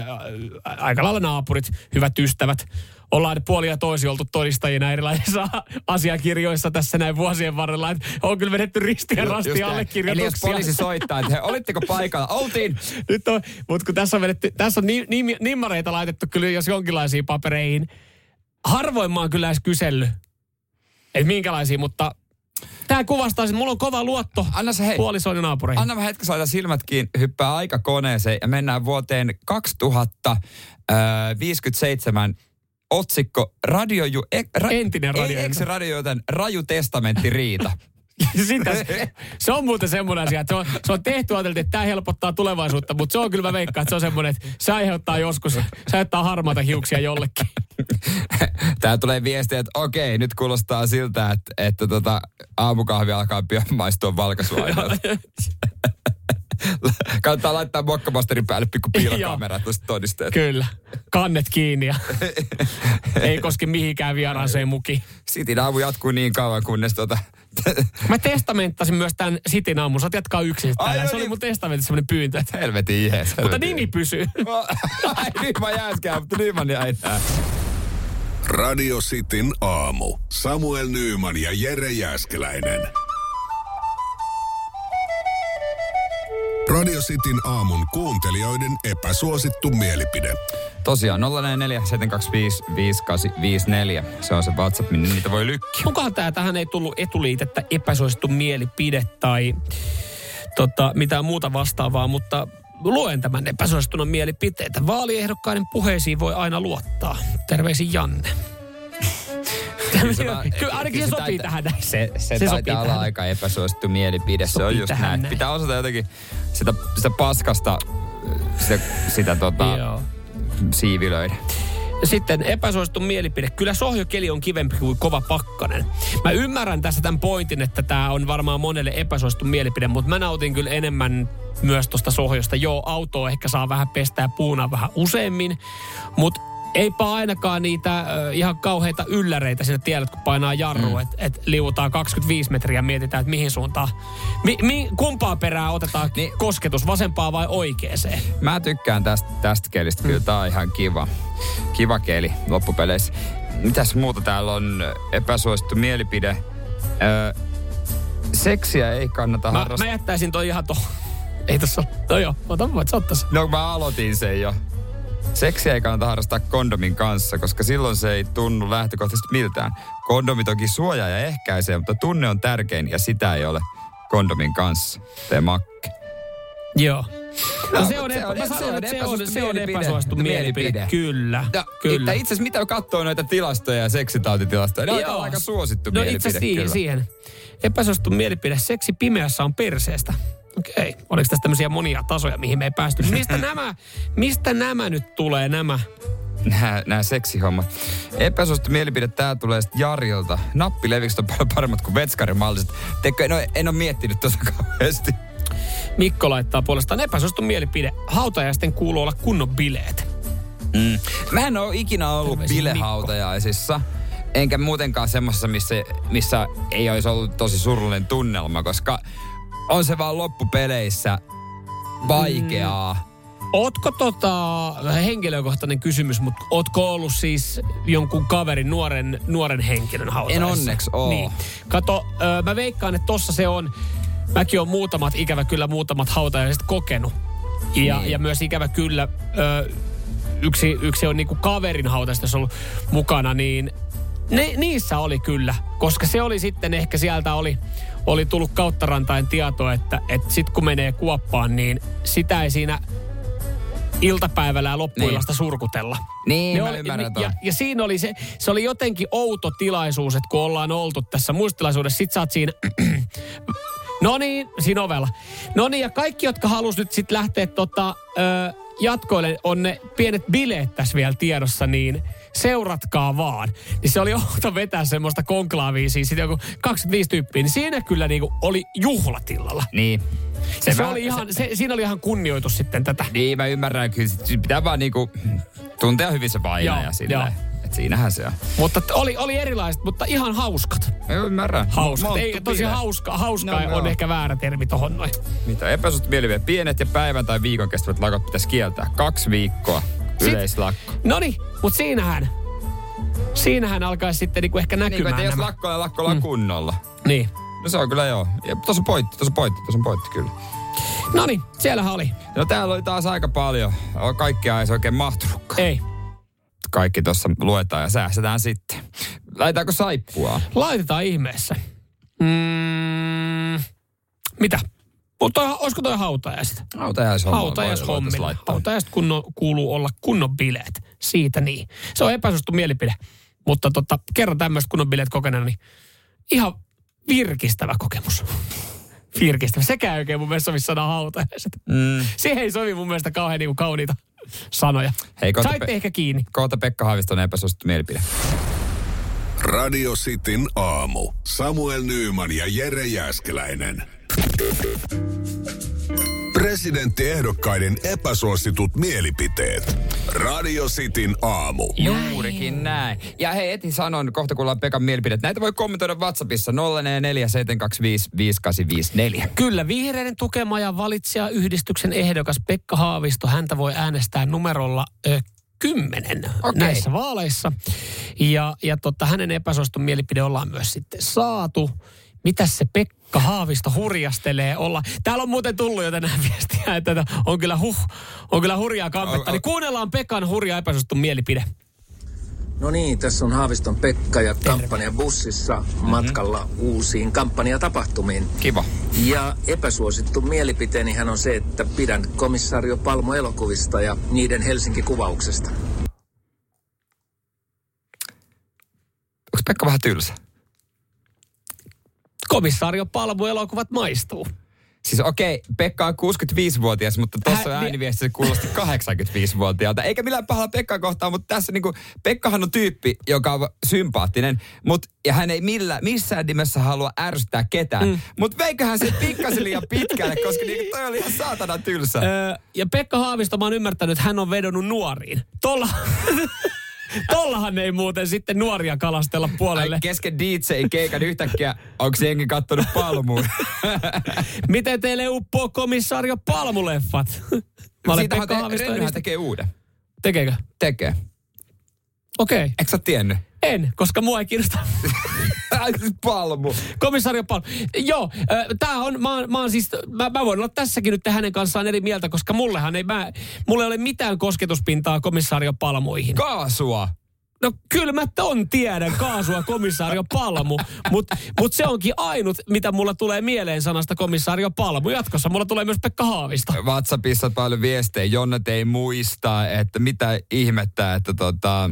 aika lailla naapurit, hyvät ystävät. Ollaan puoli ja toisi oltu todistajina erilaisissa asiakirjoissa tässä näin vuosien varrella. Et on kyllä vedetty risti ja rasti näin. Eli jos allekirjoituksia. poliisi soittaa, että he, olitteko paikalla? Oltiin! Nyt on, mutta kun tässä on, vedetty, tässä on ni, ni, nimmareita laitettu kyllä jos jonkinlaisiin papereihin. Harvoin mä oon kyllä edes kysellyt, että minkälaisia, mutta tämä kuvastaa, että mulla on kova luotto Anna se hei. puolisoon ja naapureihin. Anna mä hetki saada silmät kiinni, hyppää aikakoneeseen ja mennään vuoteen 2057 otsikko radio, e, ra, Entinen Ei, eikö se radio joten Raju testamentti Riita? Sitä, se, se on muuten semmoinen asia, että se on, se on tehty ajateltiin, että tämä helpottaa tulevaisuutta, mutta se on kyllä mä veikkaan, että se on semmoinen, että se aiheuttaa joskus, se aiheuttaa harmaata hiuksia jollekin. Tää tulee viestiä, että okei, nyt kuulostaa siltä, että, että tota, aamukahvi alkaa pian maistua valkasuainalta. Kannattaa laittaa mokkamasterin päälle pikku piilokamera tuosta todisteet. Kyllä. Kannet kiinni ja ei koske mihinkään vieraaseen mukiin. Sitin aamu jatkuu niin kauan, kunnes tota... Mä testamenttasin myös tämän Sitin aamun. Saat jatkaa yksin Ai joo, Se oli niin. mun testamentissa semmoinen pyyntö. Että... Helvetin jees. Mutta nimi pysyy. Ai Nyman jääskää, mutta Nyman jäi enää. Radio Cityn aamu. Samuel Nyyman ja Jere Jäskeläinen. Radio Cityn aamun kuuntelijoiden epäsuosittu mielipide. Tosiaan 044 725 5854. Se on se WhatsApp, minne niitä voi lykkiä. Mukaan tää, tähän ei tullut etuliitettä epäsuosittu mielipide tai tota, mitään muuta vastaavaa, mutta luen tämän epäsuosittuna mielipiteitä. Vaaliehdokkaiden puheisiin voi aina luottaa. Terveisin Janne. Kyllä ainakin se, sopii tähän näin. Se, se, Se sopii taitaa olla aika epäsuosittu mielipide. se on Sopii just näin. näin. Pitää osata jotenkin sitä, sitä paskasta sitä, sitä tota, siivilöidä. Sitten epäsuosittu mielipide. Kyllä sohjokeli on kivempi kuin kova pakkanen. Mä ymmärrän tässä tämän pointin, että tämä on varmaan monelle epäsuosittu mielipide, mutta mä nautin kyllä enemmän myös tuosta sohjosta. Joo, autoa ehkä saa vähän pestää puuna vähän useammin, mutta eipä ainakaan niitä ö, ihan kauheita ylläreitä sinne tielle, kun painaa jarru, mm. että et liuutaan 25 metriä ja mietitään, että mihin suuntaan. Mi, mi, kumpaa perää otetaan niin. kosketus, vasempaa vai oikeeseen? Mä tykkään tästä, tästä kelistä. Kyllä tää on ihan kiva. Kiva keli loppupeleissä. Mitäs muuta täällä on epäsuosittu mielipide? Öö, seksiä ei kannata Mä, harrastaa. mä jättäisin toi ihan tuohon. Ei tossa ole. No joo, ota voit ottaa sen. No mä aloitin sen jo. Seksiä ei kannata harrastaa kondomin kanssa, koska silloin se ei tunnu lähtökohtaisesti miltään. Kondomi toki suojaa ja ehkäisee, mutta tunne on tärkein ja sitä ei ole kondomin kanssa. Tee makke. Joo. No, No, se on, se epä, on- mä se on että se on, se on mielipide. epäsuosittu mielipide. Mielipide. Kyllä, No, kyllä. Itse asiassa mitä katsoo noita tilastoja ja seksitautitilastoja, ne on aika, suosittu No mielipide itse asiassa siihen, kyllä. siihen. Epäsuosittu mielipide. Seksi pimeässä on perseestä. Okei. Okay. Oliko tässä tämmöisiä monia tasoja, mihin me ei päästy? Mistä nämä, mistä nämä nyt tulee, nämä? Nämä, nämä seksihommat. Epäsuosittu mielipide, tää tulee sitten Jarilta. Nappilevikset on paljon paremmat kuin vetskarimalliset. Teikö, no, en ole miettinyt tuota kauheasti. Mikko laittaa puolestaan epäsuosittu mielipide. Hautajaisten kuuluu olla kunnon bileet. Mm. Mä en ole ikinä ollut Terveisin bilehautajaisissa. Enkä muutenkaan semmoisessa, missä, missä ei olisi ollut tosi surullinen tunnelma, koska on se vaan loppupeleissä vaikeaa. Mm. Ootko tota, henkilökohtainen kysymys, mutta ootko ollut siis jonkun kaverin, nuoren, nuoren henkilön hautajaisissa? En onneksi oo. Niin. Kato, ö, mä veikkaan, että tossa se on, mäkin on muutamat, ikävä kyllä muutamat hautajaiset kokenut. Ja, Niin. ja myös ikävä kyllä, ö, yksi, yksi on niinku kaverin hautajaisista ollut mukana, niin ne, niissä oli kyllä, koska se oli sitten ehkä sieltä oli, oli tullut kauttarantain tieto, että, että sit kun menee kuoppaan, niin sitä ei siinä iltapäivällä ja loppuillasta niin. surkutella. Niin, Ne mä oli- ymmärrän ja, ja siinä oli se, se oli jotenkin outo tilaisuus, että kun ollaan oltu tässä muistilaisuudessa, sit sä oot siinä, no niin, siinä ovella. No niin, ja kaikki, jotka halus nyt sitten lähteä tota, ö, jatkoille on ne pienet bileet tässä vielä tiedossa, niin seuratkaa vaan. Niin se oli outo vetää semmoista konklaavia, siis sit joku 25 tyyppiä, niin siinä kyllä niinku oli juhlatilalla. Niin. Se, se vähän- oli ihan, se, siinä oli ihan kunnioitus sitten tätä. Niin, mä ymmärrän. Kyllä sit pitää vaan niinku tuntea hyvin se paina Joo, ja sillä. Et siinähän se on. Mutta oli, oli erilaiset, mutta ihan hauskat. Mä ymmärrän. Hauskat. Monttu Ei, tosi hauska, hauska No, on joo. ehkä väärä termi tohon noin. Mitä epäsuhti mielipide. Pienet ja päivän tai viikon kestävät lakot pitäisi kieltää. Kaksi viikkoa Yleislakko. Noni, mutta siinähän, siinähän alkaisi sitten niinku ehkä Niin, näkymään että jos nämä. lakko ja lakko mm. kunnolla. Niin. No se on kyllä joo. Ja Tuossa on pointti, tuossa on pointti, tuossa on pointti kyllä. No niin, siellähän oli. No täällä oli taas aika paljon. Kaikkia ei se oikein mahtunutkaan. Ei. Kaikki tuossa luetaan ja säästetään sitten. Laitaanko saippua? Laitetaan ihmeessä. Mm, mitä? Mutta olisiko toi hautajaiset? Hautajaishomma. Hautajaishommilla. Hautajaiset kunno, kuuluu olla kunnon bileet. Siitä niin. Se on epäsuosittu mielipide. Mutta tota, kerran tämmöistä kunnon bileet kokeneena, niin ihan virkistävä kokemus. Virkistävä. Sekään ei oikein mun mielestä sovi sana hautajaiset. Mm. Siihen ei sovi mun mielestä kauhean niinku kauniita sanoja. Hei, kohta Saitte pe- ehkä kiinni. Kohta Pekka Haaviston epäsuosittu mielipide. Radio Cityn aamu. Samuel Nyyman ja Jere Jäskeläinen. Presidenttiehdokkaiden epäsuositut mielipiteet. Radio Cityn aamu. Juurikin näin. Ja hei, eti sanon, kohta kuullaan Pekan mielipidet. Näitä voi kommentoida WhatsAppissa 0447255854. Kyllä, vihreiden tukema ja valitsijayhdistyksen ehdokas Pekka Haavisto, häntä voi äänestää numerolla ö, 10 Okei. näissä vaaleissa. Ja, ja totta, hänen epäsuostun mielipide ollaan myös sitten saatu. Mitäs se Pekka Haavisto hurjastelee olla? Täällä on muuten tullut jo tänään viestiä, että on kyllä, huh, on kyllä hurjaa kampetta. Niin kuunnellaan Pekan hurja epäsuostun mielipide. No niin, tässä on Haaviston Pekka ja kampanja bussissa matkalla uusiin kampanjatapahtumiin. Kiva. Ja epäsuosittu mielipiteeni hän on se, että pidän komissaario Palmo elokuvista ja niiden Helsinki-kuvauksesta. Onko Pekka vähän tylsä? Komissaario elokuvat maistuu. Siis okei, Pekka on 65-vuotias, mutta tuossa Hä- ääniviestissä se kuulosti 85-vuotiaalta. Eikä millään pahalla Pekkaa kohtaan, mutta tässä niinku, Pekkahan on tyyppi, joka on sympaattinen, mut, ja hän ei millä, missään nimessä halua ärsyttää ketään. Mm. Mutta veiköhän se pikkasen liian pitkälle, koska niinku toi oli ihan saatana tylsä. Öö, ja Pekka Haavisto, mä oon ymmärtänyt, että hän on vedonnut nuoriin. Tolla, tollahan ei muuten sitten nuoria kalastella puolelle. Ai, kesken DJ-keikan yhtäkkiä, onko jengi kattonut palmuun? Miten teille uppoo komissaario Palmuleffat? Mä olen Siitähän Pekka te, tekee uuden. Tekeekö? Tekee. Okei. Okay. Eikö sä tiennyt? En, koska mua ei kiinnosta siis palmu. komissaario Palmu. Joo, äh, tää on, mä, mä, oon siis, mä, mä voin olla tässäkin nyt hänen kanssaan eri mieltä, koska mullehan ei, mä, mulle ei ole mitään kosketuspintaa komissaario Palmuihin. Kaasua. No kyllä mä ton tiedän, kaasua komissaario Palmu, mutta mut se onkin ainut, mitä mulla tulee mieleen sanasta komissaario Palmu. Jatkossa mulla tulee myös Pekka Haavisto. WhatsAppissa on paljon viestejä. Jonnet ei muista, että mitä ihmettä, että tota,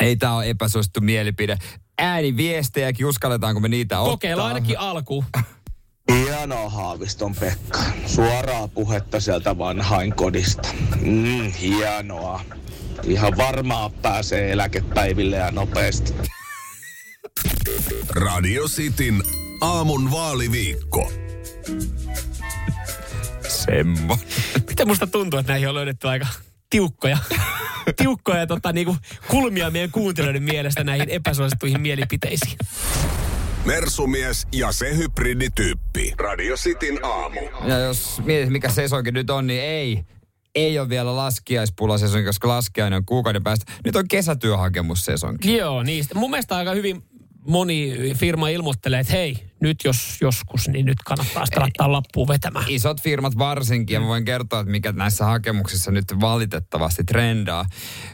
ei tämä ole epäsuosittu mielipide. Ääniviestejäkin, uskalletaanko me niitä ottaa? Kokeillaan ainakin alkuun. Hienoa Haaviston Pekka. Suoraa puhetta sieltä vanhain kodista. Mm, hienoa. Ihan varmaa pääsee eläkepäiville ja nopeasti. Radio Cityn aamun vaaliviikko. Semmo. Miten musta tuntuu, että näihin on löydetty aika tiukkoja, tiukkoja tota, niinku kulmia meidän kuuntelijoiden mielestä näihin epäsuosittuihin mielipiteisiin. Mersumies ja se hybridityyppi. Radio Cityn aamu. Ja jos mietit, mikä sesonkin nyt on, niin ei. Ei ole vielä laskiaispula-sesonki, koska laskiainen on kuukauden päästä. Nyt on kesätyöhakemussesonki. Joo, niistä. Mun mielestä aika hyvin moni firma ilmoittelee, että hei, nyt jos joskus, niin nyt kannattaa sitten laittaa lappuun vetämään. Isot firmat varsinkin, ja mä voin kertoa, että mikä näissä hakemuksissa nyt valitettavasti trendaa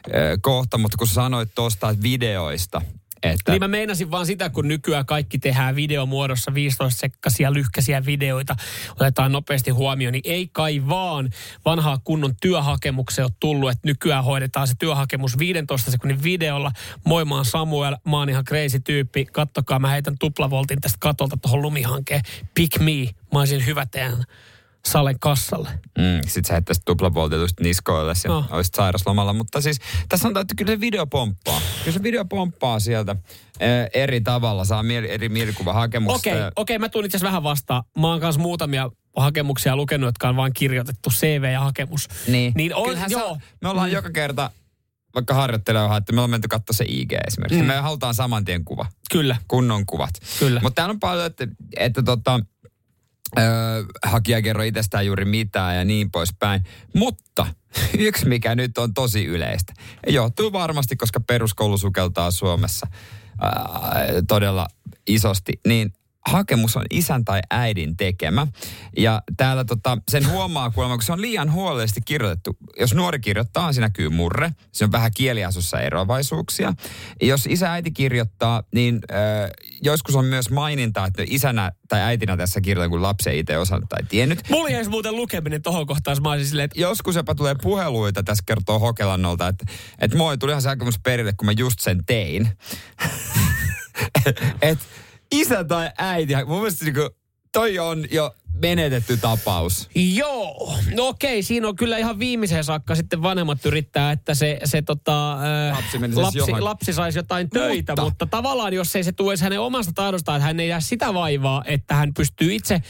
Ö, kohta, mutta kun sanoit tuosta videoista, että Niin mä meinasin vaan sitä, kun nykyään kaikki tehdään videomuodossa 15 sekkaisia lyhkäisiä videoita, otetaan nopeasti huomioon, niin ei kai vaan vanhaa kunnon työhakemuksen ole tullut, että nykyään hoidetaan se työhakemus 15 sekunnin videolla. Moi, mä oon Samuel, mä oon ihan crazy tyyppi, kattokaa, mä heitän tuplavoltin tästä katolta tuohon lumihankeen. Pick me, mä olisin hyvä teidän Salen kassalle. Mm, sitten sä heittäisit tuplavoltitusta niskoille ja No. no. olisit sairaslomalla. Mutta siis tässä on, että kyllä se video pomppaa. Kyllä se video pomppaa sieltä eh, eri tavalla. Saa mieli, eri mielikuvahakemuksesta. Okei, okay, okei, mä tuun itse vähän vastaan. Mä oon kanssa muutamia hakemuksia lukenut, jotka on vaan kirjoitettu CV ja hakemus. Niin. Niin on, Kyllähän joo. Sä, me ollaan Mm. joka kerta, vaikka harjoittelemaan, että me ollaan menty katsoa se IG esimerkiksi. Mm. Me halutaan saman tien kuva. Kyllä. Kunnon kuvat. Kyllä. Mutta täällä on paljon, että, että tota, öö, hakija kerro itsestään juuri mitään ja niin poispäin. Mutta yksi, mikä nyt on tosi yleistä, johtuu varmasti, koska peruskoulu sukeltaa Suomessa ää, todella isosti, niin hakemus on isän tai äidin tekemä. Ja täällä tota, sen huomaa kuulemma, kun se on liian huolellisesti kirjoitettu. Jos nuori kirjoittaa, siinä näkyy murre. Se on vähän kieliasussa eroavaisuuksia. Jos isä äiti kirjoittaa, niin äh, joskus on myös maininta, että isänä tai äitinä tässä kirjoitan, kun lapsi ei itse osannut tai tiennyt. Mulla jäisi muuten lukeminen tohon kohtaan, mä olisin silleen, että Joskus jopa tulee puheluita, tässä kertoo Hokelannolta, että, että moi, tulihan se hakemus perille, kun mä just sen tein. et isä tai äiti, mun mielestä niinku, toi on jo menetetty tapaus. Joo, no okei, siinä on kyllä ihan viimeiseen saakka sitten vanhemmat yrittää, että se, se tota, Lapsi menisi lapsi, lapsi saisi jotain töitä, mutta, Mutta- tavallaan jos ei se tule hänen omasta tahdostaan, että hän ei jää sitä vaivaa, että hän pystyy itse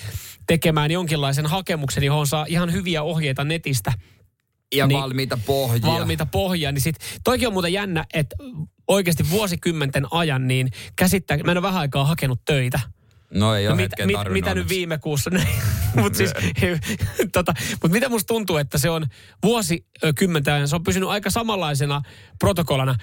tekemään jonkinlaisen hakemuksen, johon saa ihan hyviä ohjeita netistä, Ja Niin. valmiita pohjia. valmiita pohjia, niin sit, toikin on muuten jännä, että oikeasti vuosikymmenten ajan, niin käsittää, mä en ole vähän aikaa hakenut töitä. No ei No ole mit, hetken mit, tarvinnut mitä nyt viime kuussa? mutta siis, tota, mut mitä musta tuntuu, että se on vuosikymmenten ajan, se on pysynyt aika samanlaisena protokollana.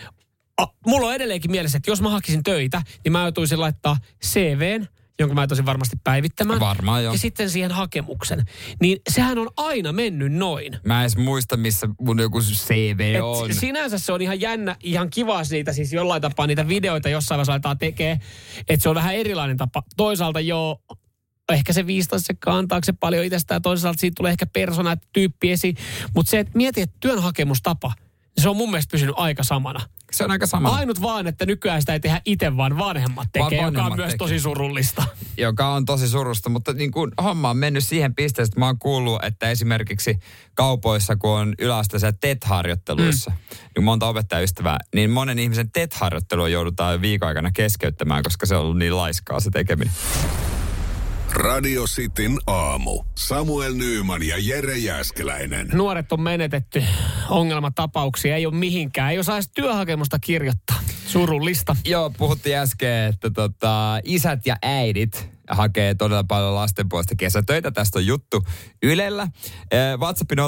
A, mulla on edelleenkin mielessä, että jos mä hakisin töitä, niin mä joutuisin laittaa CVn, jonka mä joutuisin varmasti päivittämään. Varmaan joo. Ja sitten siihen hakemuksen. Niin sehän on aina mennyt noin. Mä en edes muista, missä mun joku CV Et on. sinänsä se on ihan jännä, ihan kiva niitä siis jollain tapaa niitä videoita jossain vaiheessa aletaan tekee. Että se on vähän erilainen tapa. Toisaalta joo, ehkä se 15 sekkaa antaako se paljon itsestään. Toisaalta siitä tulee ehkä persona, tyyppi esiin. Mutta se, että mieti, että työnhakemustapa, se on mun mielestä pysynyt aika samana. Se on aika sama. Ainut vaan, että nykyään sitä ei tehdä itse, vaan vanhemmat tekee, Vaan joka on vanhemmat myös tekee. tosi surullista. joka on tosi surusta, mutta niin kuin homma on mennyt siihen pisteeseen, että mä oon kuullut, että esimerkiksi kaupoissa, kun on yläasteisissa TET-harjoitteluissa, mm. niin monta opettajaystävää, niin monen ihmisen TET-harjoittelua joudutaan jo viikon aikana keskeyttämään, koska se on ollut niin laiskaa se tekeminen. Radio Cityn aamu. Samuel Nyyman ja Jere Jäskeläinen. Nuoret on menetetty ongelmatapauksia, ei ole mihinkään. Ei osaa edes työhakemusta kirjoittaa. Surullista. Joo, puhuttiin äsken, että tota, isät ja äidit hakee todella paljon lasten puolesta kesätöitä. Tästä on juttu Ylellä. Eh, WhatsAppin 047255854.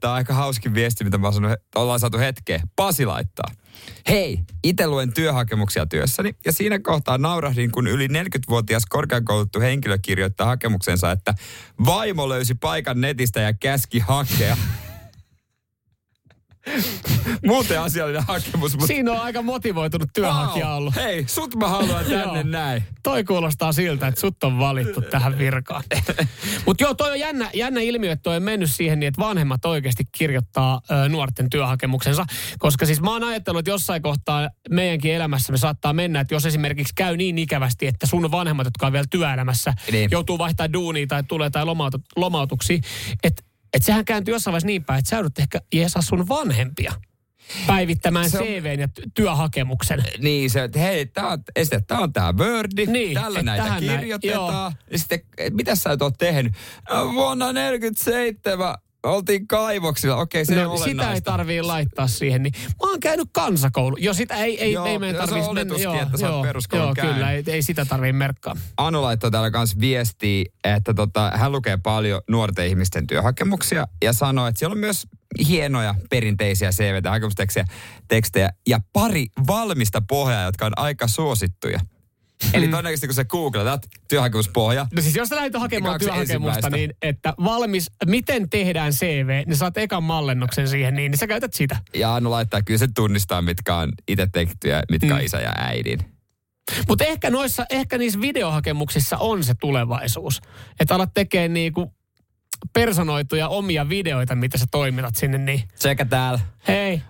Tämä on aika hauskin viesti, mitä mä oon sanonut, ollaan saatu hetkeen. Pasi laittaa. Hei, itse luen työhakemuksia työssäni ja siinä kohtaa naurahdin, kun yli 40-vuotias korkeakouluttu henkilö kirjoittaa hakemuksensa, että vaimo löysi paikan netistä ja käski hakea. Muuten asiallinen hakemus, mutta Siinä on aika motivoitunut työnhakija ollut. Hei, sut mä haluan tänne näin. Toi kuulostaa siltä, että sut on valittu tähän virkaan. Mutta joo, toi on jännä, jännä ilmiö, että toi on mennyt siihen niin, että vanhemmat oikeasti kirjoittaa ö, nuorten työhakemuksensa. Koska siis mä oon ajatellut, että jossain kohtaa meidänkin elämässä me saattaa mennä, että jos esimerkiksi käy niin ikävästi, että sun vanhemmat, jotka on vielä työelämässä, Niin. joutuu vaihtaa duunia tai tulee tai lomautu, lomautuksia, että et sehän kääntyy jossain vaiheessa niin päin, että sä joudut ehkä jeesaa sun vanhempia päivittämään Se on- CVn ja ty- työhakemuksen. Niin se, että hei, tää on, esitä, tää on tää Wordi, Niin, tällä näitä tähän näin, kirjoitetaan. ja sitten, mitä sä et oo tehnyt? Vuonna 47 oltiin kaivoksilla. Okei, se no, ei sitä ei tarvii laittaa siihen. Niin. Mä oon käynyt kansakoulu. Jo sitä ei, ei, Joo, ei meidän se on tarvitsisi oletuskin, että sä oot peruskoulun joo, käynyt. kyllä, ei, ei sitä tarvii merkkaa. Anu laittoi täällä kanssa viestiä, että tota, hän lukee paljon nuorten ihmisten työhakemuksia ja sanoo, että siellä on myös hienoja perinteisiä CV- hakemustekstejä tekstejä, ja pari valmista pohjaa, jotka on aika suosittuja. Eli todennäköisesti kun sä googletat työhakemuspohja, No siis jos sä lähdet hakemaan työhakemusta, niin että valmis, miten tehdään CV, niin saat ekan mallennuksen siihen, niin, niin sä käytät sitä. ja Anu laittaa, kyllä se tunnistaa, mitkä on itse tehtyjä, mitkä on Mm. isä ja äidin. Mutta ehkä, noissa, ehkä niissä videohakemuksissa on se tulevaisuus. Että alat tekemään niinku personoituja omia videoita, mitä sä toimitat sinne, niin Sekä täällä. hei,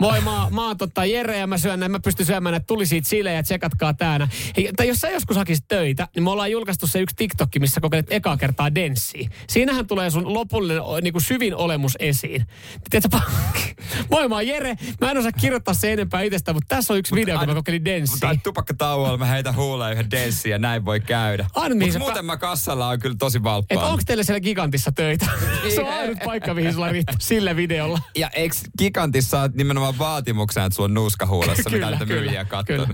Moi, mä, mä oon tota Jere ja mä syön näin, mä pystyn syömään näitä tuli siitä sille ja tsekatkaa tää. Hei, tai jos sä joskus hakisit töitä, niin me ollaan julkaistu se yksi TikTokki, missä kokeilet ekaa kertaa denssiä. Siinähän tulee sun lopullinen o- niinku syvin olemus esiin. Tiedätkö, moi mä oon Jere, mä en osaa kirjoittaa se enempää itsestä, mutta tässä on yksi video, kun mä kokeilin denssiä. Tai tupakkatauolla mä heitän huuleen yhden denssin ja näin voi käydä. Mut sä muuten mä kassalla on kyllä tosi Et valppaa. onko teillä siellä gigantissa töitä? se on ainut paikka, mihin sulla riittää sillä videolla. Ja eikö Gigantissa oot nimenomaan vaatimuksena, että sulla on nuuska huulessa, mitä näitä myyjiä katsonut?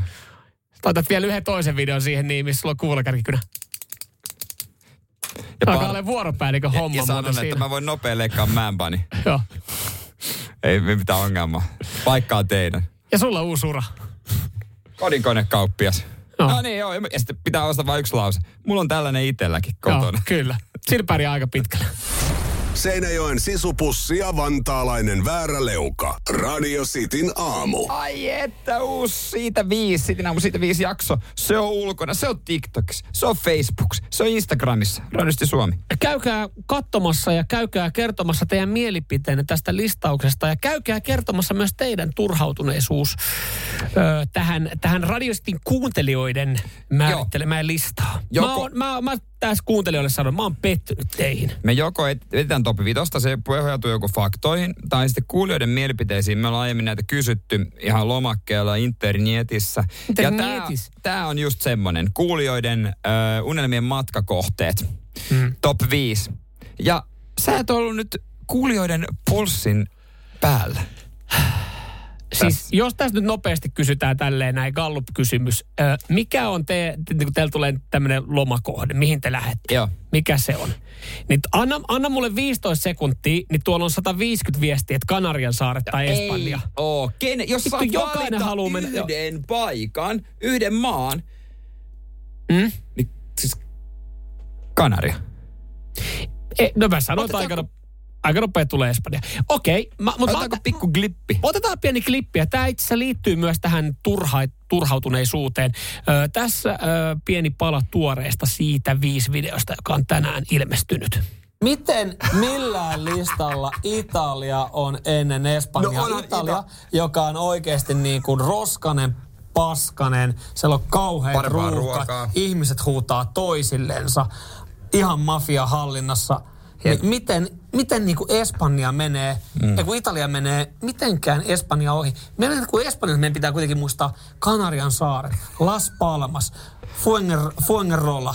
Laitat vielä yhden toisen videon siihen niin, missä sulla on kuulakärkikynä. Ja, Alkaa par- olla vuoropäällikön ja, homma ja sanon, muuten että siinä. mä voin nopea leikkaa määnpani. Joo. Ei mitään ongelmaa. Paikkaa teidän. Ja sulla on uusi ura. Kodinkonekauppias. No. No. niin, joo. Ja sitten pitää ostaa vain yksi lause. Mulla on tällainen itselläkin Joo, kotona. kyllä. Sillä aika pitkälle. Seinäjoen sisupussi ja vantaalainen vääräleuka. Radio Cityn aamu. Ai että uusi siitä viisi, siitä aamu siitä viisi jakso. Se on ulkona, se on TikTokissa, se on Facebookissa, se on Instagramissa. Radisti Suomi. Käykää katsomassa ja käykää kertomassa teidän mielipiteenne tästä listauksesta. Ja käykää kertomassa myös teidän turhautuneisuus ö, tähän, tähän radiostin kuuntelijoiden määrittelemään listaan. Joko- Mä, oon, mä, mä tässä kuuntelijoille sanon, mä oon pettynyt teihin. Me joko et- etsitään topi vitosta, se pohjautuu joko faktoihin, tai sitten kuulijoiden mielipiteisiin. Me ollaan aiemmin näitä kysytty ihan lomakkeella internetissä. Ja Internetissä? tämä on just semmonen. Kuulijoiden ö, unelmien matkakohteet. Mm. Top 5. Ja sä et ollut nyt kuulijoiden pulssin päällä. Siis jos tässä nyt nopeasti kysytään tälleen näin Gallup-kysymys. Ö, mikä on te, niin kun teillä tulee tämmöinen lomakohde, mihin te lähdette? Joo. Mikä se on? Niin anna, anna mulle 15 sekuntia, niin tuolla on 150 viestiä, että Kanarian saaret tai Espanja. Ei oo. Ken, jos Vittu, saat jokainen haluu mennä- yhden paikan, yhden maan, Mm? niin siis Kanaria. E, no mä sanoin, Otetaanko- aika, no, aika nopea tulee Espanja. Okei, mä, Otetaanko pikku glippi? Otetaan pieni klippi, ja tämä itse asiassa liittyy myös tähän turha, turhautuneisuuteen. Ö, tässä ö, pieni pala tuoreesta siitä viisi videosta, joka on tänään ilmestynyt. Miten millään listalla Italia on ennen Espanjaa? No Italia, joka on oikeasti niin kuin roskanen, paskanen, siellä on ruuhkat, ruokaa. ihmiset huutaa toisillensa, ihan mafia hallinnassa. Niin miten, miten niin kuin Espanja menee, mm. ja kun Italia menee mitenkään Espanja ohi. Meidän, kun Espanjassa meidän pitää kuitenkin muistaa Kanarian saaret, Las Palmas, Fuenger, Fuengirola,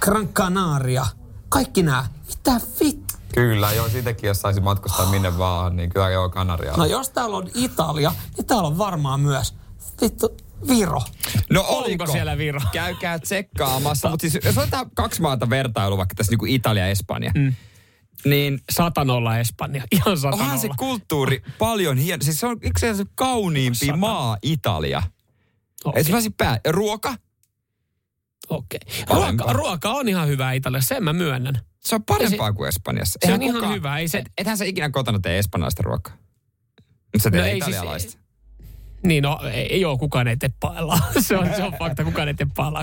Gran Canaria, kaikki nämä. Mitä vittu? Kyllä, joo, siitäkin jos saisi matkustaa minne vaan, niin kyllä joo Kanarialla. No jos täällä on Italia, niin täällä on varmaan myös vittu Viro. No Onko oliko? siellä Viro? Käykää tsekkaamassa. Mutta siis jos otetaan kaksi maata vertailu, vaikka tässä niinku Italia ja Espanja, mm. Niin Satan olla Espanja. Ihan satan onhan se kulttuuri paljon hieno. Siis se on yksi se kauniimpi Sata. maa Italia. Okei. Et se pää. Ruoka, Okei. Parempaa. Ruoka, ruoka on ihan hyvä Italiassa, sen mä myönnän. se on parempaa kuin Espanjassa. se Eihän on ihan hyvä, ei se- Et, ethän sä ikinä kotona tee espanjalaista ruokaa. Mutta sä No teet ei siis- italialaista. Niin, no ei, ole, kukaan ei tee paellaan. se, on, se on fakta, kukaan ei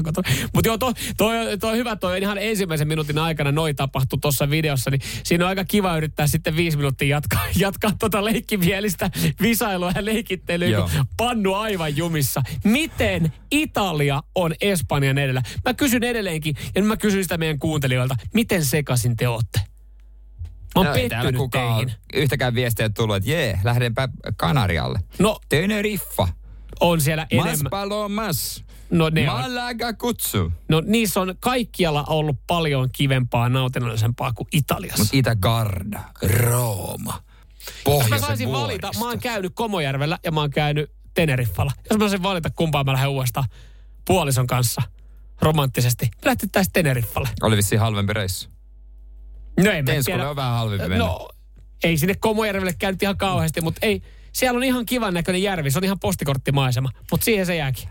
kotona. Mutta joo, toi, toi, toi, hyvä, toi ihan ensimmäisen minuutin aikana noi tapahtui tuossa videossa, niin siinä on aika kiva yrittää sitten viisi minuuttia jatkaa, jatkaa tota leikkimielistä visailua ja leikittelyä, Joo. kun pannu aivan jumissa. Miten Italia on Espanjan edellä? Mä kysyn edelleenkin, ja mä kysyn sitä meidän kuuntelijoilta, miten sekaisin te ootte? Mä oon No, pettynyt kukaan teihin. yhtäkään viestiä tullut, että jee, lähdenpä Kanarialle. No, Teneriffa. on siellä Mas enemmän. Palomas. No, ne on, Malaga kutsu. no niissä on kaikkialla ollut paljon kivempaa, nautinnollisempaa kuin Italiassa. Mut Itä-Garda, Rooma, Jos mä Pohjoisen saisin valita, vuoristo. mä oon käynyt Komojärvellä ja mä oon käynyt Teneriffalla. Jos mä saisin valita, kumpaan mä lähden uudestaan puolison kanssa romanttisesti, me lähtettäisiin Teneriffalle. Oli vissiin halvempi reissu. No ei tiedä. on vähän halvempi mennä. No, ei sinne Komojärvelle käynyt ihan kauheasti, mutta ei. Siellä on ihan kivan näköinen järvi, se on ihan postikorttimaisema, mutta siihen se jääkin.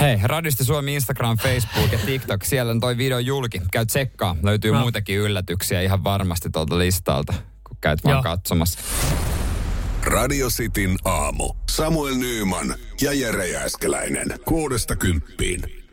Hei, Radisti Suomi Instagram, Facebook ja TikTok. Siellä on toi video julki. Käy tsekkaa. Löytyy No. muitakin yllätyksiä ihan varmasti tuolta listalta, kun käyt vaan Joo. katsomassa. Radio Cityn aamu. Samuel Nyyman ja Jere Jääskeläinen. Kuudesta kymppiin.